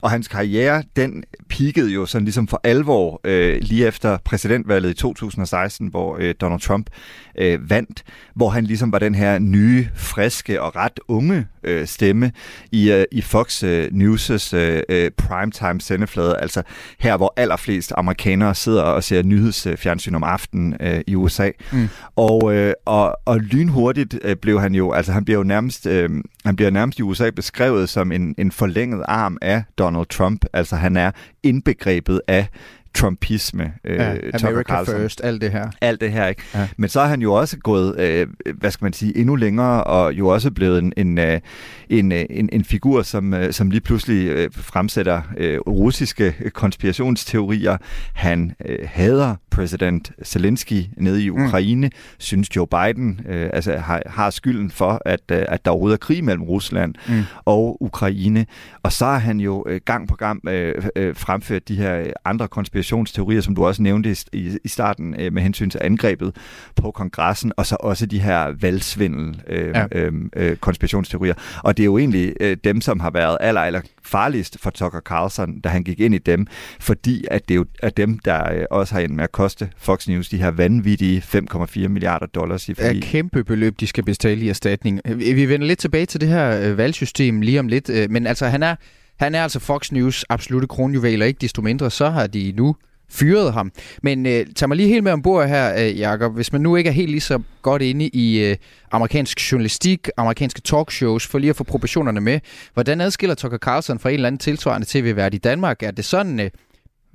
Og hans karriere, den peakede jo sådan ligesom for alvor øh, lige efter præsidentvalget i 2016, hvor øh, Donald Trump øh, vandt, hvor han ligesom var den her nye, friske og ret unge øh, stemme i, øh, i Fox øh, News' øh, øh, primetime sendeflade, altså her, hvor allerflest amerikanere sidder og ser nyhedsfjernsyn om aftenen øh, i USA. Mm. Og, øh, og, og lynhurtigt øh, blev han jo, altså han bliver jo nærmest, øh, han bliver nærmest i USA beskrevet som en, en forlænget arm af Donald Trump, altså han er indbegrebet af Trumpisme. Øh, ja, America Carlson. First, alt det her. Alt det her, ikke? Ja. Men så er han jo også gået, øh, hvad skal man sige, endnu længere, og jo også blevet en, en, øh, en, øh, en, en figur, som, øh, som lige pludselig øh, fremsætter øh, russiske konspirationsteorier. Han øh, hader præsident Zelensky nede i mm. Ukraine, mm. synes Joe Biden øh, altså, har, har skylden for, at, øh, at der overhovedet er krig mellem Rusland mm. og Ukraine. Og så har han jo øh, gang på gang øh, øh, fremført de her andre konspirationsteorier, som du også nævnte i, i starten øh, med hensyn til angrebet på kongressen, og så også de her valgsvindel øh, ja. øh, øh, konspirationsteorier. Og det er jo egentlig øh, dem, som har været aller, aller farligst for Tucker Carlson, da han gik ind i dem, fordi at det er jo er dem, der øh, også har endt med at koste Fox News de her vanvittige 5,4 milliarder dollars i forlig. Ja, kæmpe beløb, de skal betale i erstatning. Vi vender lidt tilbage til det her valgsystem lige om lidt, men altså han er, han er altså Fox News absolute kronjuvel, og ikke desto mindre, så har de nu fyret ham. Men øh, tag mig lige helt med ombord her, øh, Jakob. Hvis man nu ikke er helt lige så godt inde i øh, amerikansk journalistik, amerikanske talkshows, for lige at få proportionerne med, hvordan adskiller Tucker Carlson fra en eller anden tilsvarende tv-vært i Danmark? Er det sådan... Øh,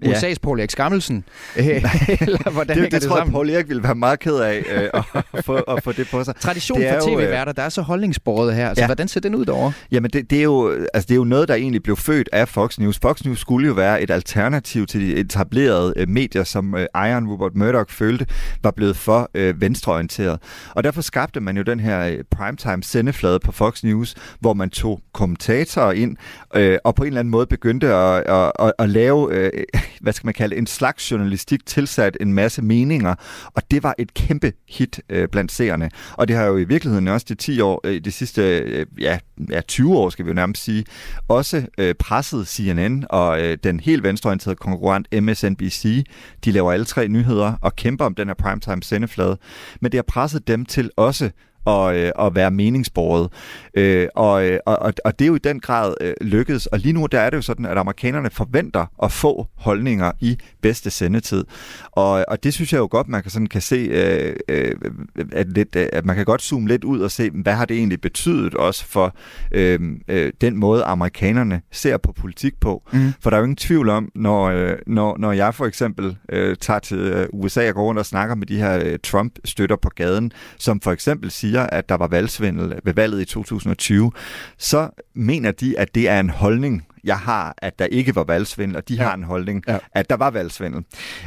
USA's ja. Paul Erik Skammelsen? Eller hvordan det, det, det tror jeg, Paul Erik ville være meget ked af øh, at, få, at få det på sig. Tradition for tv-værter, øh, der er så holdningsbordet her. Altså, ja. hvordan ser den ud derovre? Jamen, det, det, er jo, altså, det er jo noget, der egentlig blev født af Fox News. Fox News skulle jo være et alternativ til de etablerede øh, medier, som øh, Iron Rupert Murdoch følte var blevet for øh, venstreorienteret. Og derfor skabte man jo den her øh, primetime sendeflade på Fox News, hvor man tog kommentatorer ind, øh, og på en eller anden måde begyndte at, at, at, at lave... Øh, hvad skal man kalde en slags journalistik tilsat en masse meninger, og det var et kæmpe hit øh, blandt seerne. Og det har jo i virkeligheden også de 10 år, øh, de sidste øh, ja, ja, 20 år, skal vi jo nærmest sige, også øh, presset CNN og øh, den helt venstreorienterede konkurrent MSNBC. De laver alle tre nyheder og kæmper om den her primetime sendeflade, men det har presset dem til også og, øh, og være meningsbordet. Øh, og, øh, og, og det er jo i den grad øh, lykkedes. Og lige nu der er det jo sådan, at amerikanerne forventer at få holdninger i bedste sendetid. Og, og det synes jeg jo godt, man kan sådan kan se, øh, øh, at, lidt, øh, at man kan godt zoome lidt ud og se, hvad har det egentlig betydet også for øh, øh, den måde, amerikanerne ser på politik på. Mm. For der er jo ingen tvivl om, når, øh, når, når jeg for eksempel øh, tager til USA og går rundt og snakker med de her øh, Trump-støtter på gaden, som for eksempel siger, siger, at der var valgsvindel ved valget i 2020, så mener de, at det er en holdning, jeg har, at der ikke var valgsvindel, og de ja. har en holdning, ja. at der var valgsvindel.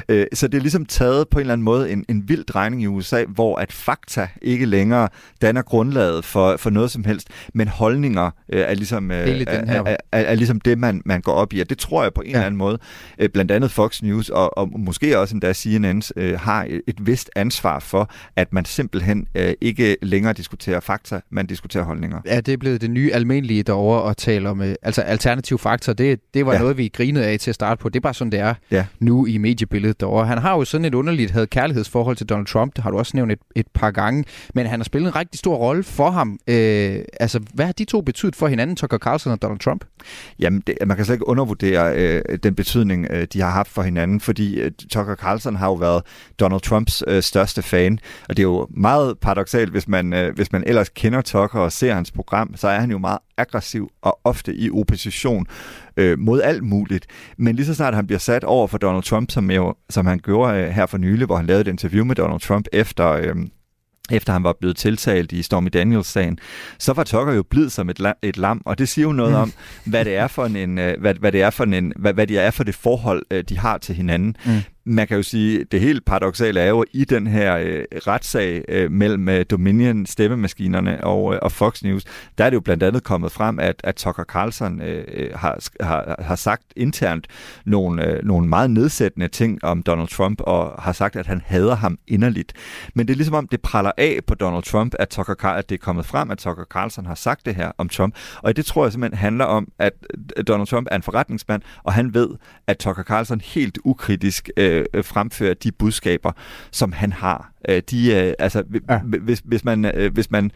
Øh, så det er ligesom taget på en eller anden måde en, en vild drejning i USA, hvor at fakta ikke længere danner grundlaget for, for noget som helst, men holdninger øh, er, ligesom, øh, er, er, er, er ligesom det, man, man går op i. Og det tror jeg på en ja. eller anden måde, øh, blandt andet Fox News, og, og måske også endda CNN, øh, har et vist ansvar for, at man simpelthen øh, ikke længere diskuterer fakta, man diskuterer holdninger. Ja, det er blevet det nye almindelige derovre at tale om, øh, altså alternativ faktor, det, det var ja. noget, vi grinede af til at starte på. Det er bare sådan, det er ja. nu i mediebilledet derovre. Han har jo sådan et underligt havde kærlighedsforhold til Donald Trump, det har du også nævnt et, et par gange, men han har spillet en rigtig stor rolle for ham. Øh, altså, hvad har de to betydet for hinanden, Tucker Carlson og Donald Trump? Jamen, det, man kan slet ikke undervurdere øh, den betydning, øh, de har haft for hinanden, fordi øh, Tucker Carlson har jo været Donald Trumps øh, største fan, og det er jo meget paradoxalt, hvis man, øh, hvis man ellers kender Tucker og ser hans program, så er han jo meget aggressiv og ofte i opposition øh, mod alt muligt. Men lige så snart han bliver sat over for Donald Trump, som, jo, som han gjorde øh, her for nylig, hvor han lavede et interview med Donald Trump efter... Øh, efter han var blevet tiltalt i Stormy Daniels-sagen, så var Tucker jo blevet som et, la- et lam, og det siger jo noget mm. om, hvad det er for en, øh, hvad, hvad det er for en, hvad, hvad det er for det forhold, øh, de har til hinanden. Mm man kan jo sige, det helt paradoxale er jo, i den her øh, retssag øh, mellem øh, Dominion stemmemaskinerne og, øh, og Fox News, der er det jo blandt andet kommet frem, at, at Tucker Carlson øh, øh har, har, har sagt internt nogle, øh, nogle meget nedsættende ting om Donald Trump, og har sagt, at han hader ham inderligt. Men det er ligesom om, det praller af på Donald Trump, at, Tucker Car- at det er kommet frem, at Tucker Carlson har sagt det her om Trump. Og det tror jeg simpelthen handler om, at Donald Trump er en forretningsmand, og han ved, at Tucker Carlson helt ukritisk øh, øh, fremføre de budskaber, som han har. Øh, de, øh, altså, ja. hvis, hvis, man, øh, hvis, man,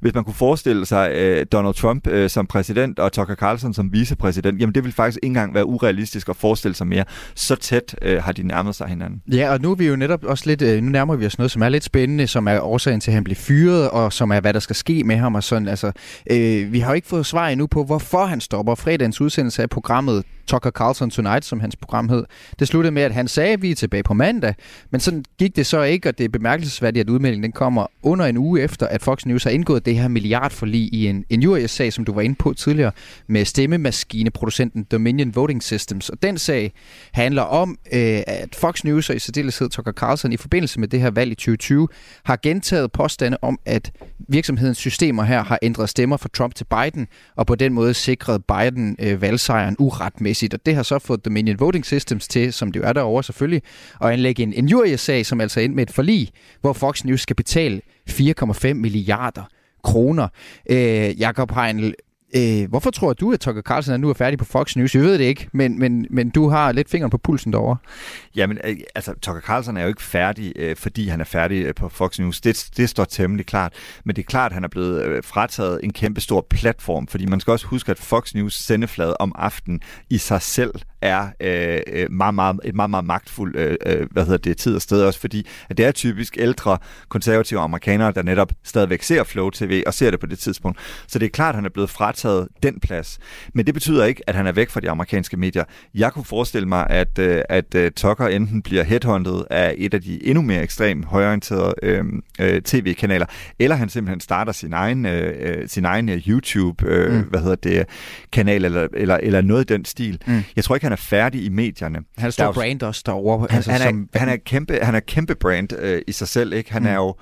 hvis man kunne forestille sig øh, Donald Trump øh, som præsident og Tucker Carlson som vicepræsident, jamen det vil faktisk ikke engang være urealistisk at forestille sig mere. Så tæt øh, har de nærmet sig hinanden. Ja, og nu er vi jo netop også lidt, øh, nu nærmer vi os noget, som er lidt spændende, som er årsagen til, at han bliver fyret, og som er, hvad der skal ske med ham og sådan. Altså, øh, vi har jo ikke fået svar endnu på, hvorfor han stopper. Fredagens udsendelse af programmet Tucker Carlson Tonight, som hans program hed. Det sluttede med, at han sagde, at vi er tilbage på mandag, men sådan gik det så ikke, og det er bemærkelsesværdigt, at udmeldingen den kommer under en uge efter, at Fox News har indgået det her milliardforlig i en, en sag som du var inde på tidligere, med stemmemaskineproducenten Dominion Voting Systems. Og den sag handler om, øh, at Fox News og i særdeleshed Tucker Carlson i forbindelse med det her valg i 2020 har gentaget påstande om, at virksomhedens systemer her har ændret stemmer fra Trump til Biden, og på den måde sikret Biden øh, valgsejren uretmæssigt. Og det har så fået Dominion Voting Systems til, som det jo er derovre selvfølgelig, at anlægge en injuriesag, som altså endte med et forlig, hvor Fox News skal betale 4,5 milliarder kroner. Øh, Jakob Heinl, øh, hvorfor tror du, at Tucker Carlson er nu er færdig på Fox News? Jeg ved det ikke, men, men, men du har lidt fingeren på pulsen derovre. Jamen, øh, altså, Tucker Carlson er jo ikke færdig, øh, fordi han er færdig øh, på Fox News. Det, det står temmelig klart. Men det er klart, at han er blevet øh, frataget en kæmpe stor platform, fordi man skal også huske, at Fox News sendeflade om aftenen i sig selv er øh, øh, meget, meget, et meget, meget magtfuldt øh, øh, hvad hedder det, tid og sted også, fordi at det er typisk ældre konservative amerikanere, der netop stadigvæk ser Flow TV og ser det på det tidspunkt. Så det er klart, at han er blevet frataget den plads. Men det betyder ikke, at han er væk fra de amerikanske medier. Jeg kunne forestille mig, at, øh, at uh, Tucker enten bliver headhunted af et af de endnu mere ekstremt højorienterede øh, øh, tv-kanaler, eller han simpelthen starter sin egen, øh, sin egen YouTube øh, mm. hvad hedder det, kanal eller, eller, eller noget i den stil. Mm. Jeg tror ikke, han er færdig i medierne. Han er stor brand også derovre. Han, altså, han, er, som... han, er kæmpe, han er kæmpe brand øh, i sig selv. ikke. Han mm. er jo,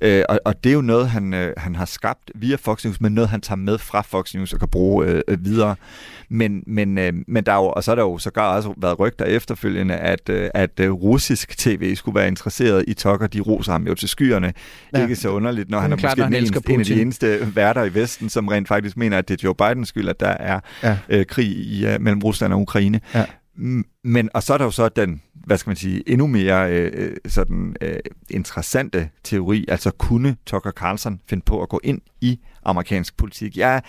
øh, og, og det er jo noget, han, øh, han har skabt via Fox News, men noget, han tager med fra Fox News og kan bruge øh, øh, videre. Men, men, øh, men der er jo, og så er der jo sågar også været rygter efterfølgende, at, øh, at øh, russisk tv skulle være interesseret i Tucker. De roser ham jo til skyerne. Ja. Ikke så underligt, når han er klart, måske den eneste, en af de eneste værter i Vesten, som rent faktisk mener, at det er Joe Bidens skyld, at der er ja. øh, krig i, uh, mellem Rusland og Ukraine. Men, og så er der jo så den, hvad skal man sige, endnu mere øh, øh, sådan øh, interessante teori, altså kunne Tucker Carlson finde på at gå ind i amerikansk politik? Jeg,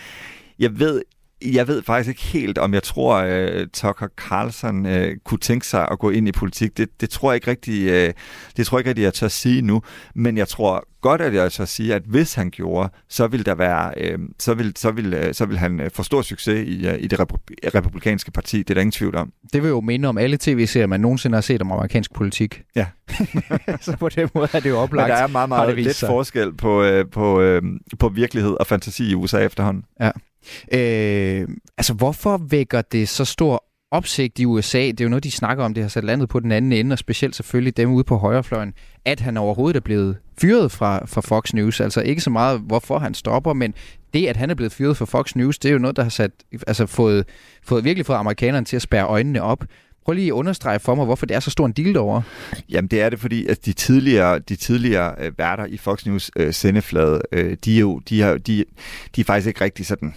jeg ved jeg ved faktisk ikke helt, om jeg tror, uh, Tucker Carlson uh, kunne tænke sig at gå ind i politik. Det, det tror jeg ikke rigtig, uh, det tror jeg ikke rigtig, jeg tør sige nu. Men jeg tror godt, at jeg tør sige, at hvis han gjorde, så vil der være, uh, så vil, så vil, uh, så vil han uh, få stor succes i, uh, i det repub- republikanske parti. Det er der ingen tvivl om. Det vil jo minde om alle tv-serier, man nogensinde har set om amerikansk politik. Ja. så på den måde er det jo oplagt. Men der er meget, meget lidt forskel på, uh, på, uh, på virkelighed og fantasi i USA efterhånden. Ja. Øh, altså, hvorfor vækker det så stor opsigt i USA? Det er jo noget, de snakker om, det har sat landet på den anden ende, og specielt selvfølgelig dem ude på højrefløjen, at han overhovedet er blevet fyret fra, fra Fox News. Altså ikke så meget, hvorfor han stopper, men det, at han er blevet fyret fra Fox News, det er jo noget, der har sat, altså fået, fået virkelig fået amerikanerne til at spærre øjnene op. Prøv lige at understrege for mig, hvorfor det er så stor en deal derovre. Jamen det er det, fordi at de tidligere, de tidligere øh, værter i Fox News øh, sendeflade, øh, de, er jo, de, har, de, de er faktisk ikke rigtig sådan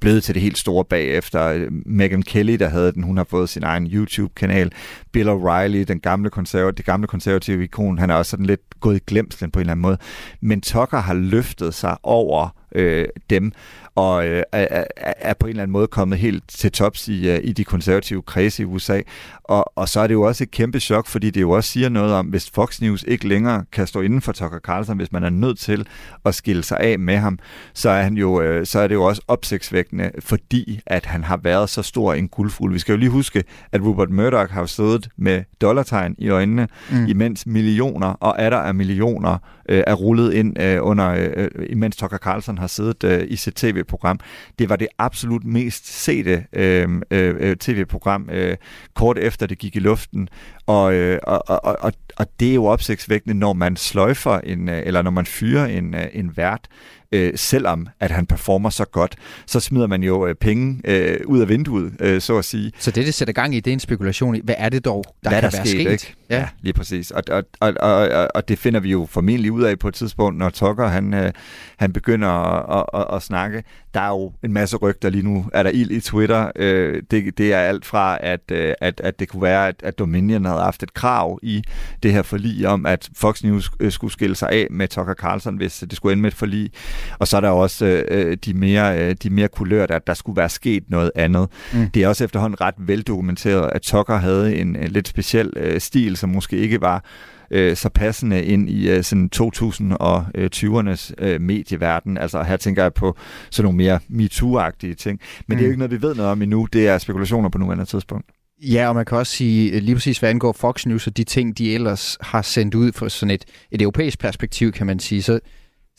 blevet til det helt store bagefter. Megan Kelly, der havde den, hun har fået sin egen YouTube-kanal. Bill O'Reilly, den gamle konservative, det gamle konservative ikon, han er også sådan lidt gået i glemslen på en eller anden måde. Men Tucker har løftet sig over øh, dem, og øh, er, er på en eller anden måde kommet helt til tops i, uh, i de konservative kredse i USA. Og, og så er det jo også et kæmpe chok, fordi det jo også siger noget om, hvis Fox News ikke længere kan stå inden for Tucker Carlson, hvis man er nødt til at skille sig af med ham, så er, han jo, øh, så er det jo også opsigtsvækkende, fordi at han har været så stor en guldfugl. Vi skal jo lige huske, at Rupert Murdoch har siddet med dollartegn i øjnene, mm. imens millioner og er der af millioner øh, er rullet ind øh, under, øh, imens Tucker Carlson har siddet øh, i sit tv-program. Det var det absolut mest sete øh, øh, tv-program øh, kort efter det gik i luften. Og, øh, og, og, og, og det er jo opsigtsvækkende, når man sløjfer en, øh, eller når man fyrer en, øh, en vært, øh, selvom at han performer så godt, så smider man jo øh, penge øh, ud af vinduet, øh, så at sige. Så det, det sætter gang i, det er en spekulation i, hvad er det dog, der hvad kan der være sket, sket? Ikke? Ja. lige præcis. Og, og, og, og, og det finder vi jo formentlig ud af på et tidspunkt, når Tucker han, øh, han begynder at, at, at, at snakke. Der er jo en masse rygter lige nu. Er der ild i Twitter? Øh, det, det er alt fra, at, øh, at, at det kunne være, at, at Dominion havde haft et krav i det her forlig om, at Fox News skulle skille sig af med Tucker Carlson, hvis det skulle ende med et forlig. Og så er der også øh, de mere, øh, de mere kulørte, at der skulle være sket noget andet. Mm. Det er også efterhånden ret veldokumenteret, at Tucker havde en, en lidt speciel øh, stil, som måske ikke var øh, så passende ind i øh, sådan 2020'ernes øh, medieverden. Altså her tænker jeg på sådan nogle mere MeToo-agtige ting. Men mm. det er jo ikke noget, vi ved noget om endnu. Det er spekulationer på nuværende tidspunkt. Ja, og man kan også sige, øh, lige præcis hvad angår Fox News og de ting, de ellers har sendt ud for sådan et, et europæisk perspektiv, kan man sige, så,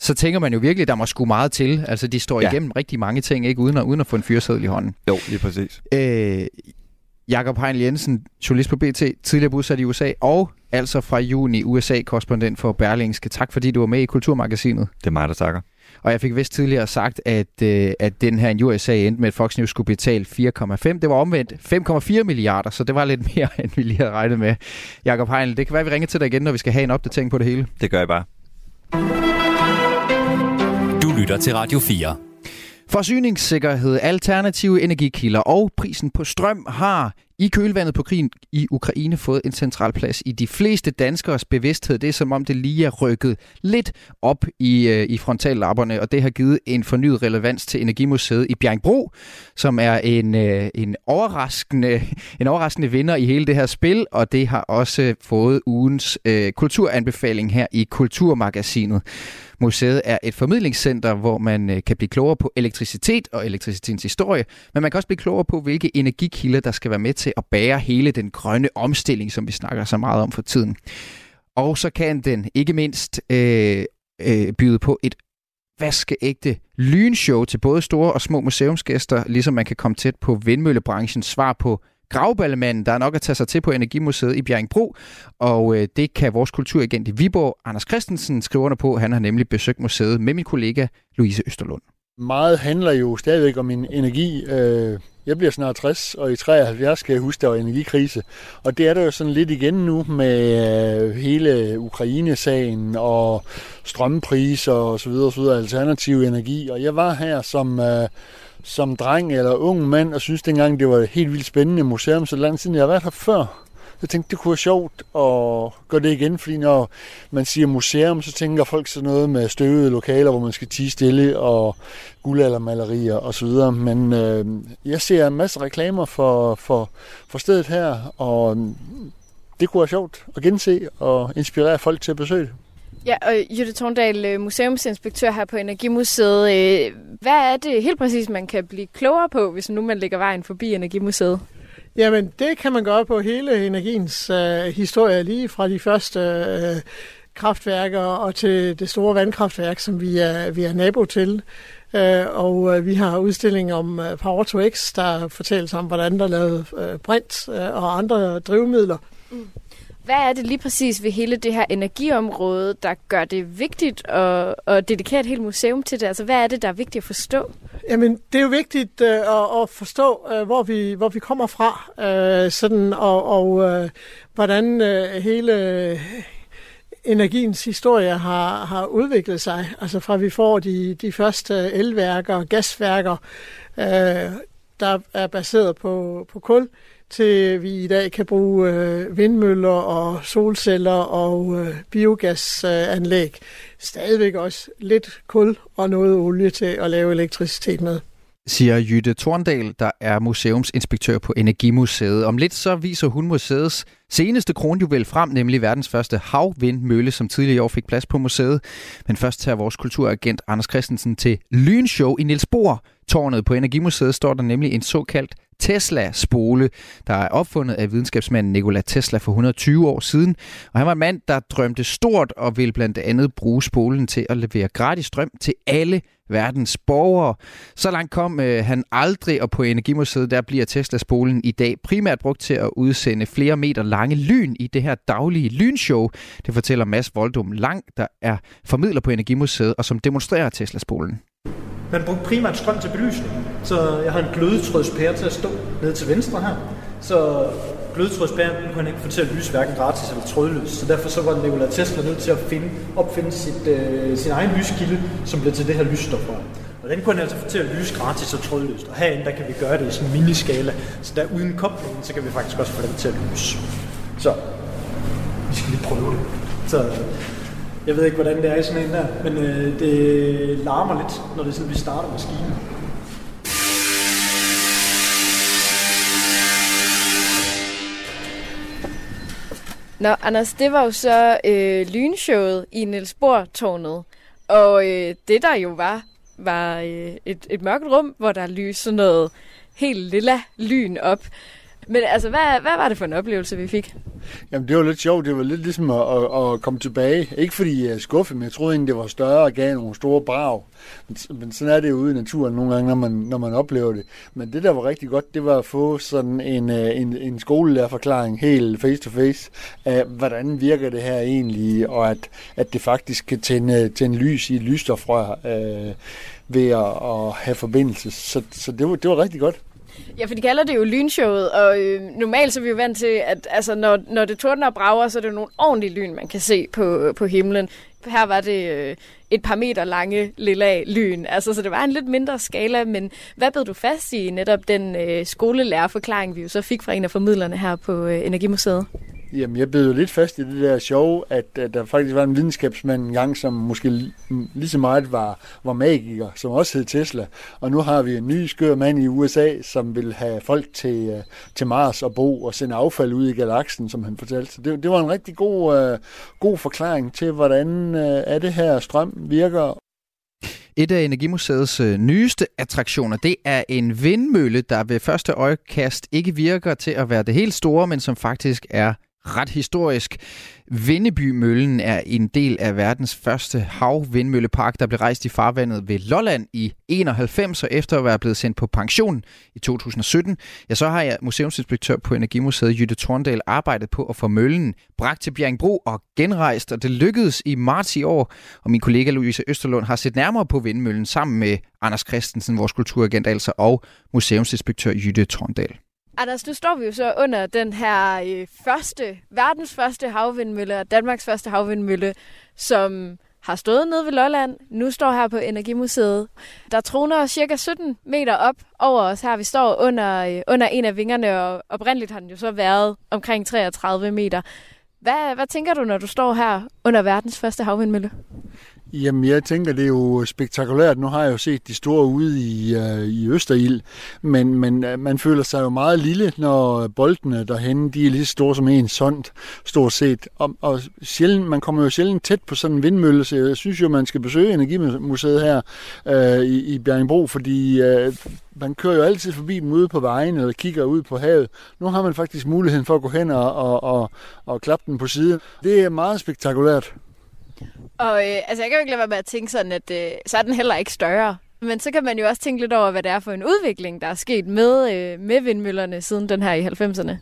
så tænker man jo virkelig, der må sgu meget til. Altså, de står ja. igennem rigtig mange ting, ikke uden at, uden at få en fyrsædel i hånden. Jo, lige præcis. Øh, Jakob Heinl Jensen, journalist på BT, tidligere bosat i USA, og altså fra juni USA-korrespondent for Berlingske. Tak fordi du var med i Kulturmagasinet. Det er mig, der takker. Og jeg fik vist tidligere sagt, at, øh, at den her USA endte med, at Fox News skulle betale 4,5. Det var omvendt 5,4 milliarder, så det var lidt mere, end vi lige havde regnet med. Jakob Heinl, det kan være, at vi ringer til dig igen, når vi skal have en opdatering på det hele. Det gør jeg bare. Du lytter til Radio 4. Forsyningssikkerhed, alternative energikilder og prisen på strøm har i kølvandet på krigen i Ukraine fået en central plads i de fleste danskers bevidsthed. Det er som om det lige er rykket lidt op i, øh, i frontallapperne, og det har givet en fornyet relevans til Energimuseet i Bjergbro, som er en, øh, en, overraskende, en overraskende vinder i hele det her spil, og det har også fået ugens øh, kulturanbefaling her i Kulturmagasinet. Museet er et formidlingscenter, hvor man øh, kan blive klogere på elektricitet og elektricitetens historie, men man kan også blive klogere på, hvilke energikilder, der skal være med til at bære hele den grønne omstilling, som vi snakker så meget om for tiden. Og så kan den ikke mindst øh, øh, byde på et vaskeægte lynshow til både store og små museumsgæster, ligesom man kan komme tæt på vindmøllebranchens svar på Gravballemanden, der er nok at tage sig til på Energimuseet i Bjerringbro, og øh, det kan vores kulturagent i Viborg, Anders Christensen, skrive under på. Han har nemlig besøgt museet med min kollega Louise Østerlund. Meget handler jo stadigvæk om en energi. Øh, jeg bliver snart 60, og i 73 skal jeg huske, der var energikrise. Og det er der jo sådan lidt igen nu med øh, hele Ukraine-sagen og strømpriser og så videre, og så videre, alternativ energi. Og jeg var her som øh, som dreng eller ung mand, og synes dengang, det var et helt vildt spændende museum, så lang siden jeg har været her før. Jeg tænkte, det kunne være sjovt at gøre det igen, fordi når man siger museum, så tænker folk sådan noget med støvede lokaler, hvor man skal tige stille, og guldaldermalerier osv. Men øh, jeg ser en masse reklamer for, for, for stedet her, og det kunne være sjovt at gense og inspirere folk til at besøge det. Ja, og Jytte Torndal, øh, museumsinspektør her på Energimuseet. Øh, hvad er det helt præcis, man kan blive klogere på, hvis nu man lægger vejen forbi Energimuseet? Jamen, det kan man gøre på hele energiens øh, historie, lige fra de første øh, kraftværker og til det store vandkraftværk, som vi er, vi er nabo til. Øh, og øh, vi har udstilling om øh, Power to X, der fortæller om, hvordan der er lavet øh, brint øh, og andre drivmidler. Mm. Hvad er det lige præcis ved hele det her energiområde, der gør det vigtigt at, at dedikere et helt museum til det? Altså, hvad er det, der er vigtigt at forstå? Jamen, det er jo vigtigt øh, at, at forstå, øh, hvor, vi, hvor vi kommer fra, øh, sådan, og, og øh, hvordan øh, hele øh, energiens historie har, har udviklet sig. Altså fra vi får de, de første elværker, og gasværker, øh, der er baseret på, på kul, til vi i dag kan bruge øh, vindmøller og solceller og øh, biogasanlæg. Stadigvæk også lidt kul og noget olie til at lave elektricitet med siger Jytte Torndal, der er museumsinspektør på Energimuseet. Om lidt så viser hun museets seneste kronjuvel frem, nemlig verdens første havvindmølle, som tidligere i år fik plads på museet. Men først tager vores kulturagent Anders Christensen til Lynshow i Niels Bohr. Tårnet på Energimuseet står der nemlig en såkaldt Tesla-spole, der er opfundet af videnskabsmanden Nikola Tesla for 120 år siden. Og han var en mand, der drømte stort og ville blandt andet bruge spolen til at levere gratis strøm til alle verdens borgere. Så langt kom øh, han aldrig, og på Energimuseet der bliver Tesla-spolen i dag primært brugt til at udsende flere meter lange lyn i det her daglige lynshow. Det fortæller Mads Voldum Lang, der er formidler på Energimuseet og som demonstrerer Tesla-spolen. Man brugte primært strøm til belysning, så jeg har en glødetrådspære til at stå ned til venstre her. Så glødetrådspæren kunne han ikke få til at lyse hverken gratis eller trådløst, så derfor så var Nikola Tesla nødt til at finde, opfinde sit, øh, sin egen lyskilde, som blev til det her lysstof. Og den kunne han altså få til at lyse gratis og trådløst. Og herinde, der kan vi gøre det i sådan en miniskala. Så der uden koblingen, så kan vi faktisk også få den til at lyse. Så, vi skal lige prøve det. Så jeg ved ikke, hvordan det er i sådan en der, men øh, det larmer lidt, når det er sådan, vi starter maskinen. Nå, Anders, det var jo så øh, lynshowet i Niels Bohr-tårnet. Og øh, det der jo var, var øh, et, et mørkt rum, hvor der lyste noget helt lilla lyn op. Men altså, hvad, hvad var det for en oplevelse, vi fik? Jamen, det var lidt sjovt. Det var lidt ligesom at, at, at komme tilbage. Ikke fordi jeg er skuffet, men jeg troede egentlig, det var større og gav nogle store brag. Men, men sådan er det jo ude i naturen nogle gange, når man, når man oplever det. Men det, der var rigtig godt, det var at få sådan en, øh, en, en skolelærerforklaring helt face to face af, hvordan virker det her egentlig, og at, at det faktisk kan tænde, tænde lys i et lysstofrør øh, ved at, at have forbindelse. Så, så det, var, det var rigtig godt. Ja, for de kalder det jo lynshowet, og øh, normalt så er vi jo vant til, at altså, når, når det tordner og brager, så er det nogle ordentlige lyn, man kan se på, øh, på himlen. Her var det øh, et par meter lange lilla lyn, altså, så det var en lidt mindre skala, men hvad blev du fast i netop den øh, skolelærerforklaring, vi jo så fik fra en af formidlerne her på øh, Energimuseet? Jamen, jeg blev jo lidt fast i det der show, at, at der faktisk var en videnskabsmand engang, som måske lige så meget var, var magiker, som også hed Tesla. Og nu har vi en ny skør mand i USA, som vil have folk til, øh, til Mars og bo og sende affald ud i galaksen, som han fortalte. Så det, det var en rigtig god, uh, god forklaring til, hvordan uh, er det her strøm virker. Et af Energimuseets nyeste attraktioner, det er en vindmølle, der ved første øjekast ikke virker til at være det helt store, men som faktisk er ret historisk. Vindebymøllen er en del af verdens første havvindmøllepark, der blev rejst i farvandet ved Lolland i 91, og efter at være blevet sendt på pension i 2017, ja, så har jeg museumsinspektør på Energimuseet Jytte Torndal arbejdet på at få møllen bragt til Bjergbro og genrejst, og det lykkedes i marts i år, og min kollega Louise Østerlund har set nærmere på vindmøllen sammen med Anders Christensen, vores kulturagent altså, og museumsinspektør Jytte Torndal. Anders, nu står vi jo så under den her øh, første, verdens første havvindmølle, og Danmarks første havvindmølle, som har stået nede ved Lolland, nu står her på Energimuseet. Der troner cirka 17 meter op over os her. Vi står under, øh, under en af vingerne, og oprindeligt har den jo så været omkring 33 meter. Hvad, hvad tænker du, når du står her under verdens første havvindmølle? Jamen, jeg tænker, det er jo spektakulært. Nu har jeg jo set de store ude i, øh, i Østerild, men, men øh, man føler sig jo meget lille, når boldene derhen, de er lige så store som en sond, stort set. Og, og sjældent, man kommer jo sjældent tæt på sådan en vindmølle, så jeg synes jo, man skal besøge Energimuseet her øh, i, i Bjergenbro, fordi øh, man kører jo altid forbi dem ude på vejen, eller kigger ud på havet. Nu har man faktisk muligheden for at gå hen og, og, og, og klappe den på siden. Det er meget spektakulært. Og øh, altså, jeg kan jo ikke lade være med at tænke sådan, at øh, så er den heller ikke større Men så kan man jo også tænke lidt over, hvad det er for en udvikling, der er sket med, øh, med vindmøllerne siden den her i 90'erne.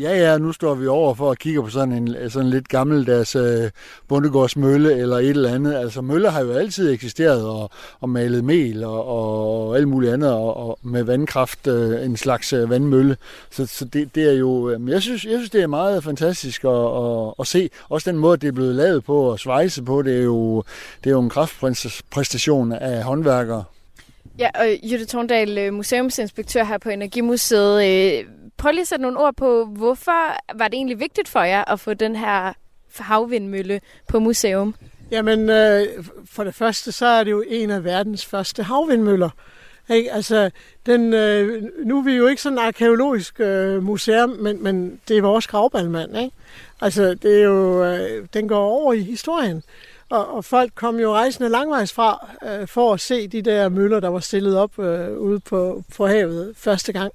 Ja, ja, nu står vi over for at kigge på sådan en sådan lidt gammeldags øh, bondegårdsmølle eller et eller andet. Altså møller har jo altid eksisteret og, og malet mel og, og alt muligt andet og, og med vandkraft øh, en slags øh, vandmølle. Så, så det, det er jo, øh, jeg synes, jeg synes det er meget fantastisk at, at, at se. Også den måde det er blevet lavet på og svejse på, det er jo, det er jo en kraftpræstation af håndværkere. Ja, og Jytte Torndal, øh, museumsinspektør her på Energimuseet. Øh, prøv lige at sætte nogle ord på, hvorfor var det egentlig vigtigt for jer at få den her havvindmølle på museum? Jamen, øh, for det første, så er det jo en af verdens første havvindmøller. Ikke? Altså, den, øh, nu er vi jo ikke sådan et arkeologisk øh, museum, men, men det er vores gravballmand. Ikke? Altså, det er jo, øh, den går over i historien. Og, og folk kom jo rejsende langvejs fra øh, for at se de der møller, der var stillet op øh, ude på, på havet første gang.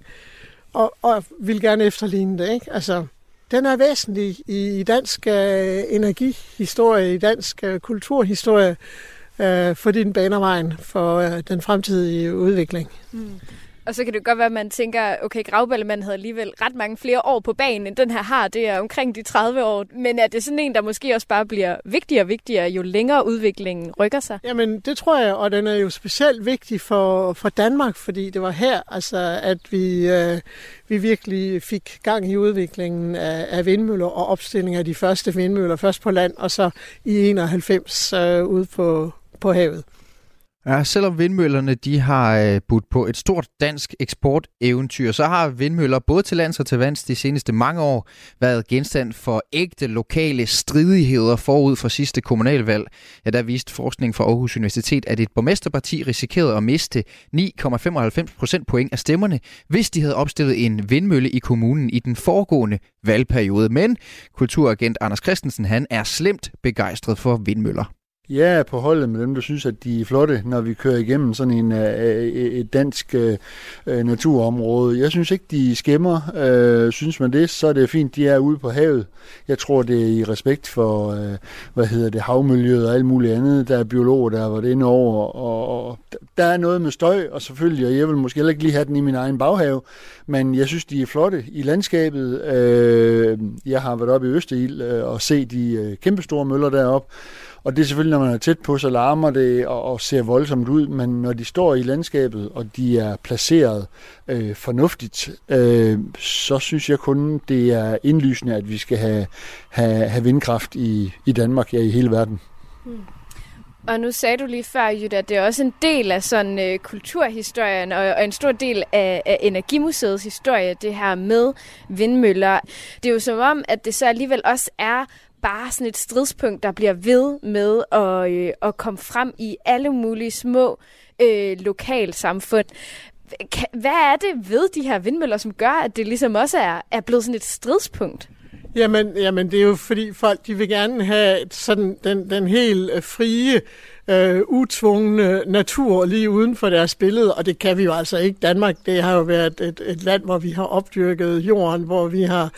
Og, og vil gerne efterligne det. Ikke? Altså, den er væsentlig i dansk øh, energihistorie, i dansk øh, kulturhistorie, øh, fordi den baner vejen for øh, den fremtidige udvikling. Mm. Og så kan det godt være, at man tænker, okay, gravballemanden havde alligevel ret mange flere år på banen, end den her har. Det er omkring de 30 år. Men er det sådan en, der måske også bare bliver vigtigere og vigtigere, jo længere udviklingen rykker sig? Jamen, det tror jeg, og den er jo specielt vigtig for, for Danmark, fordi det var her, altså, at vi, øh, vi virkelig fik gang i udviklingen af, af vindmøller og opstilling af de første vindmøller, først på land, og så i 91 øh, ude på, på havet. Ja, selvom vindmøllerne de har øh, budt på et stort dansk eksporteventyr, så har vindmøller både til lands og til vands de seneste mange år været genstand for ægte lokale stridigheder forud for sidste kommunalvalg. Ja, der viste forskning fra Aarhus Universitet, at et borgmesterparti risikerede at miste 9,95 procent point af stemmerne, hvis de havde opstillet en vindmølle i kommunen i den foregående valgperiode. Men kulturagent Anders Christensen han er slemt begejstret for vindmøller. Jeg er på holdet med dem, der synes, at de er flotte, når vi kører igennem sådan en, øh, øh, et dansk øh, naturområde. Jeg synes ikke, de skæmmer. Øh, synes man det, så er det fint, de er ude på havet. Jeg tror, det er i respekt for, hvad hedder det, havmiljøet og alt muligt andet. Der er biologer, der har været inde over, og, og der er noget med støj, og selvfølgelig, og jeg vil måske heller ikke lige have den i min egen baghave, men jeg synes, de er flotte i landskabet. Øh, jeg har været oppe i Østerild og set de kæmpestore møller deroppe, og det er selvfølgelig, når man er tæt på, så larmer det og, og ser voldsomt ud, men når de står i landskabet, og de er placeret øh, fornuftigt, øh, så synes jeg kun, det er indlysende, at vi skal have, have, have vindkraft i, i Danmark, ja i hele verden. Hmm. Og nu sagde du lige før, Jutta, at det er også en del af sådan øh, kulturhistorien og, og en stor del af, af Energimuseets historie, det her med vindmøller. Det er jo som om, at det så alligevel også er bare sådan et stridspunkt, der bliver ved med at, øh, at komme frem i alle mulige små øh, lokalsamfund. Hvad er det ved de her vindmøller, som gør, at det ligesom også er, er blevet sådan et stridspunkt? Jamen, jamen, det er jo fordi folk, de vil gerne have sådan den, den helt øh, frie, øh, utvungne natur lige uden for deres billede, og det kan vi jo altså ikke. Danmark, det har jo været et, et land, hvor vi har opdyrket jorden, hvor vi har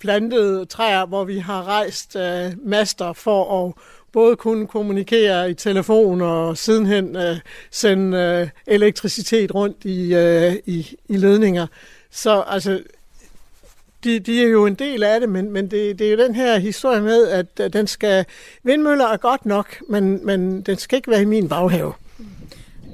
plantet træer, hvor vi har rejst øh, master for at både kunne kommunikere i telefon og sidenhen øh, sende øh, elektricitet rundt i, øh, i, i ledninger. Så altså, de, de er jo en del af det, men, men det, det er jo den her historie med, at, at den skal... Vindmøller er godt nok, men, men den skal ikke være i min baghave.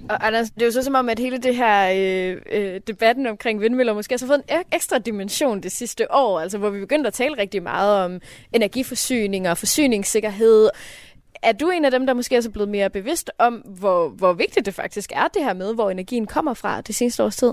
Og Anders, det er jo så som om, at hele det her øh, øh, debatten omkring vindmøller måske har fået en ekstra dimension det sidste år, altså hvor vi begyndte at tale rigtig meget om energiforsyning og forsyningssikkerhed. Er du en af dem, der måske er blevet mere bevidst om, hvor, hvor vigtigt det faktisk er det her med, hvor energien kommer fra det seneste års tid?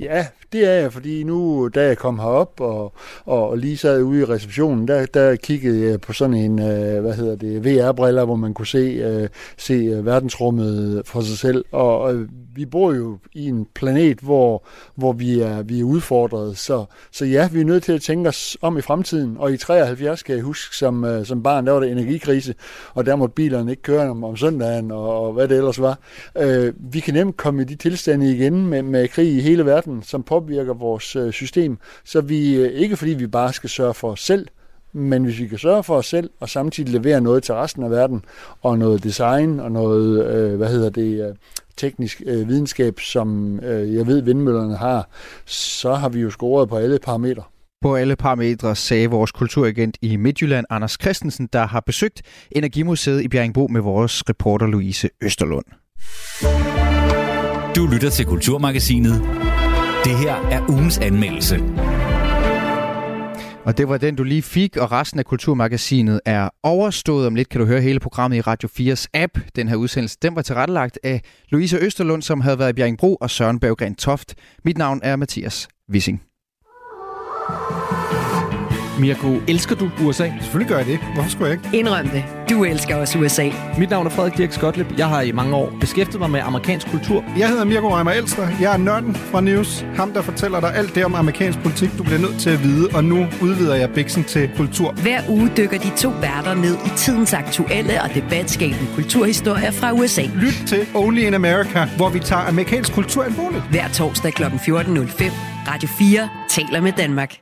Ja, det er jeg, fordi nu, da jeg kom herop og, og lige sad ude i receptionen, der, der kiggede jeg på sådan en, øh, hvad hedder det, VR-briller, hvor man kunne se, øh, se øh, verdensrummet for sig selv. Og vi bor jo i en planet, hvor, hvor vi, er, vi er udfordret. Så, så ja, vi er nødt til at tænke os om i fremtiden. Og i 73 kan jeg huske, som, øh, som barn, der var der energikrise, og der måtte bilerne ikke køre om, om søndagen, og, og hvad det ellers var. Øh, vi kan nemt komme i de tilstande igen med, med krig i hele verden, som påvirker vores øh, system. Så vi, øh, ikke fordi vi bare skal sørge for os selv, men hvis vi kan sørge for os selv, og samtidig levere noget til resten af verden, og noget design, og noget, øh, hvad hedder det, øh, teknisk øh, videnskab, som øh, jeg ved vindmøllerne har, så har vi jo scoret på alle parametre. På alle parametre sagde vores kulturagent i Midtjylland, Anders Christensen, der har besøgt Energimuseet i Bjerringbo med vores reporter Louise Østerlund. Du lytter til Kulturmagasinet. Det her er ugens anmeldelse. Og det var den, du lige fik, og resten af Kulturmagasinet er overstået. Om lidt kan du høre hele programmet i Radio 4's app. Den her udsendelse, den var tilrettelagt af Louise Østerlund, som havde været i Bjerringbro, og Søren Berggren Toft. Mit navn er Mathias Wissing. Mirko, elsker du USA? Selvfølgelig gør jeg det. Hvorfor skulle jeg ikke? Indrøm det. Du elsker også USA. Mit navn er Frederik Dirk Skotlip. Jeg har i mange år beskæftiget mig med amerikansk kultur. Jeg hedder Mirko Reimer Elster. Jeg er nørden fra News. Ham, der fortæller dig alt det om amerikansk politik, du bliver nødt til at vide. Og nu udvider jeg biksen til kultur. Hver uge dykker de to værter ned i tidens aktuelle og debatskabende kulturhistorier fra USA. Lyt til Only in America, hvor vi tager amerikansk kultur alvorligt. Hver torsdag kl. 14.05. Radio 4 taler med Danmark.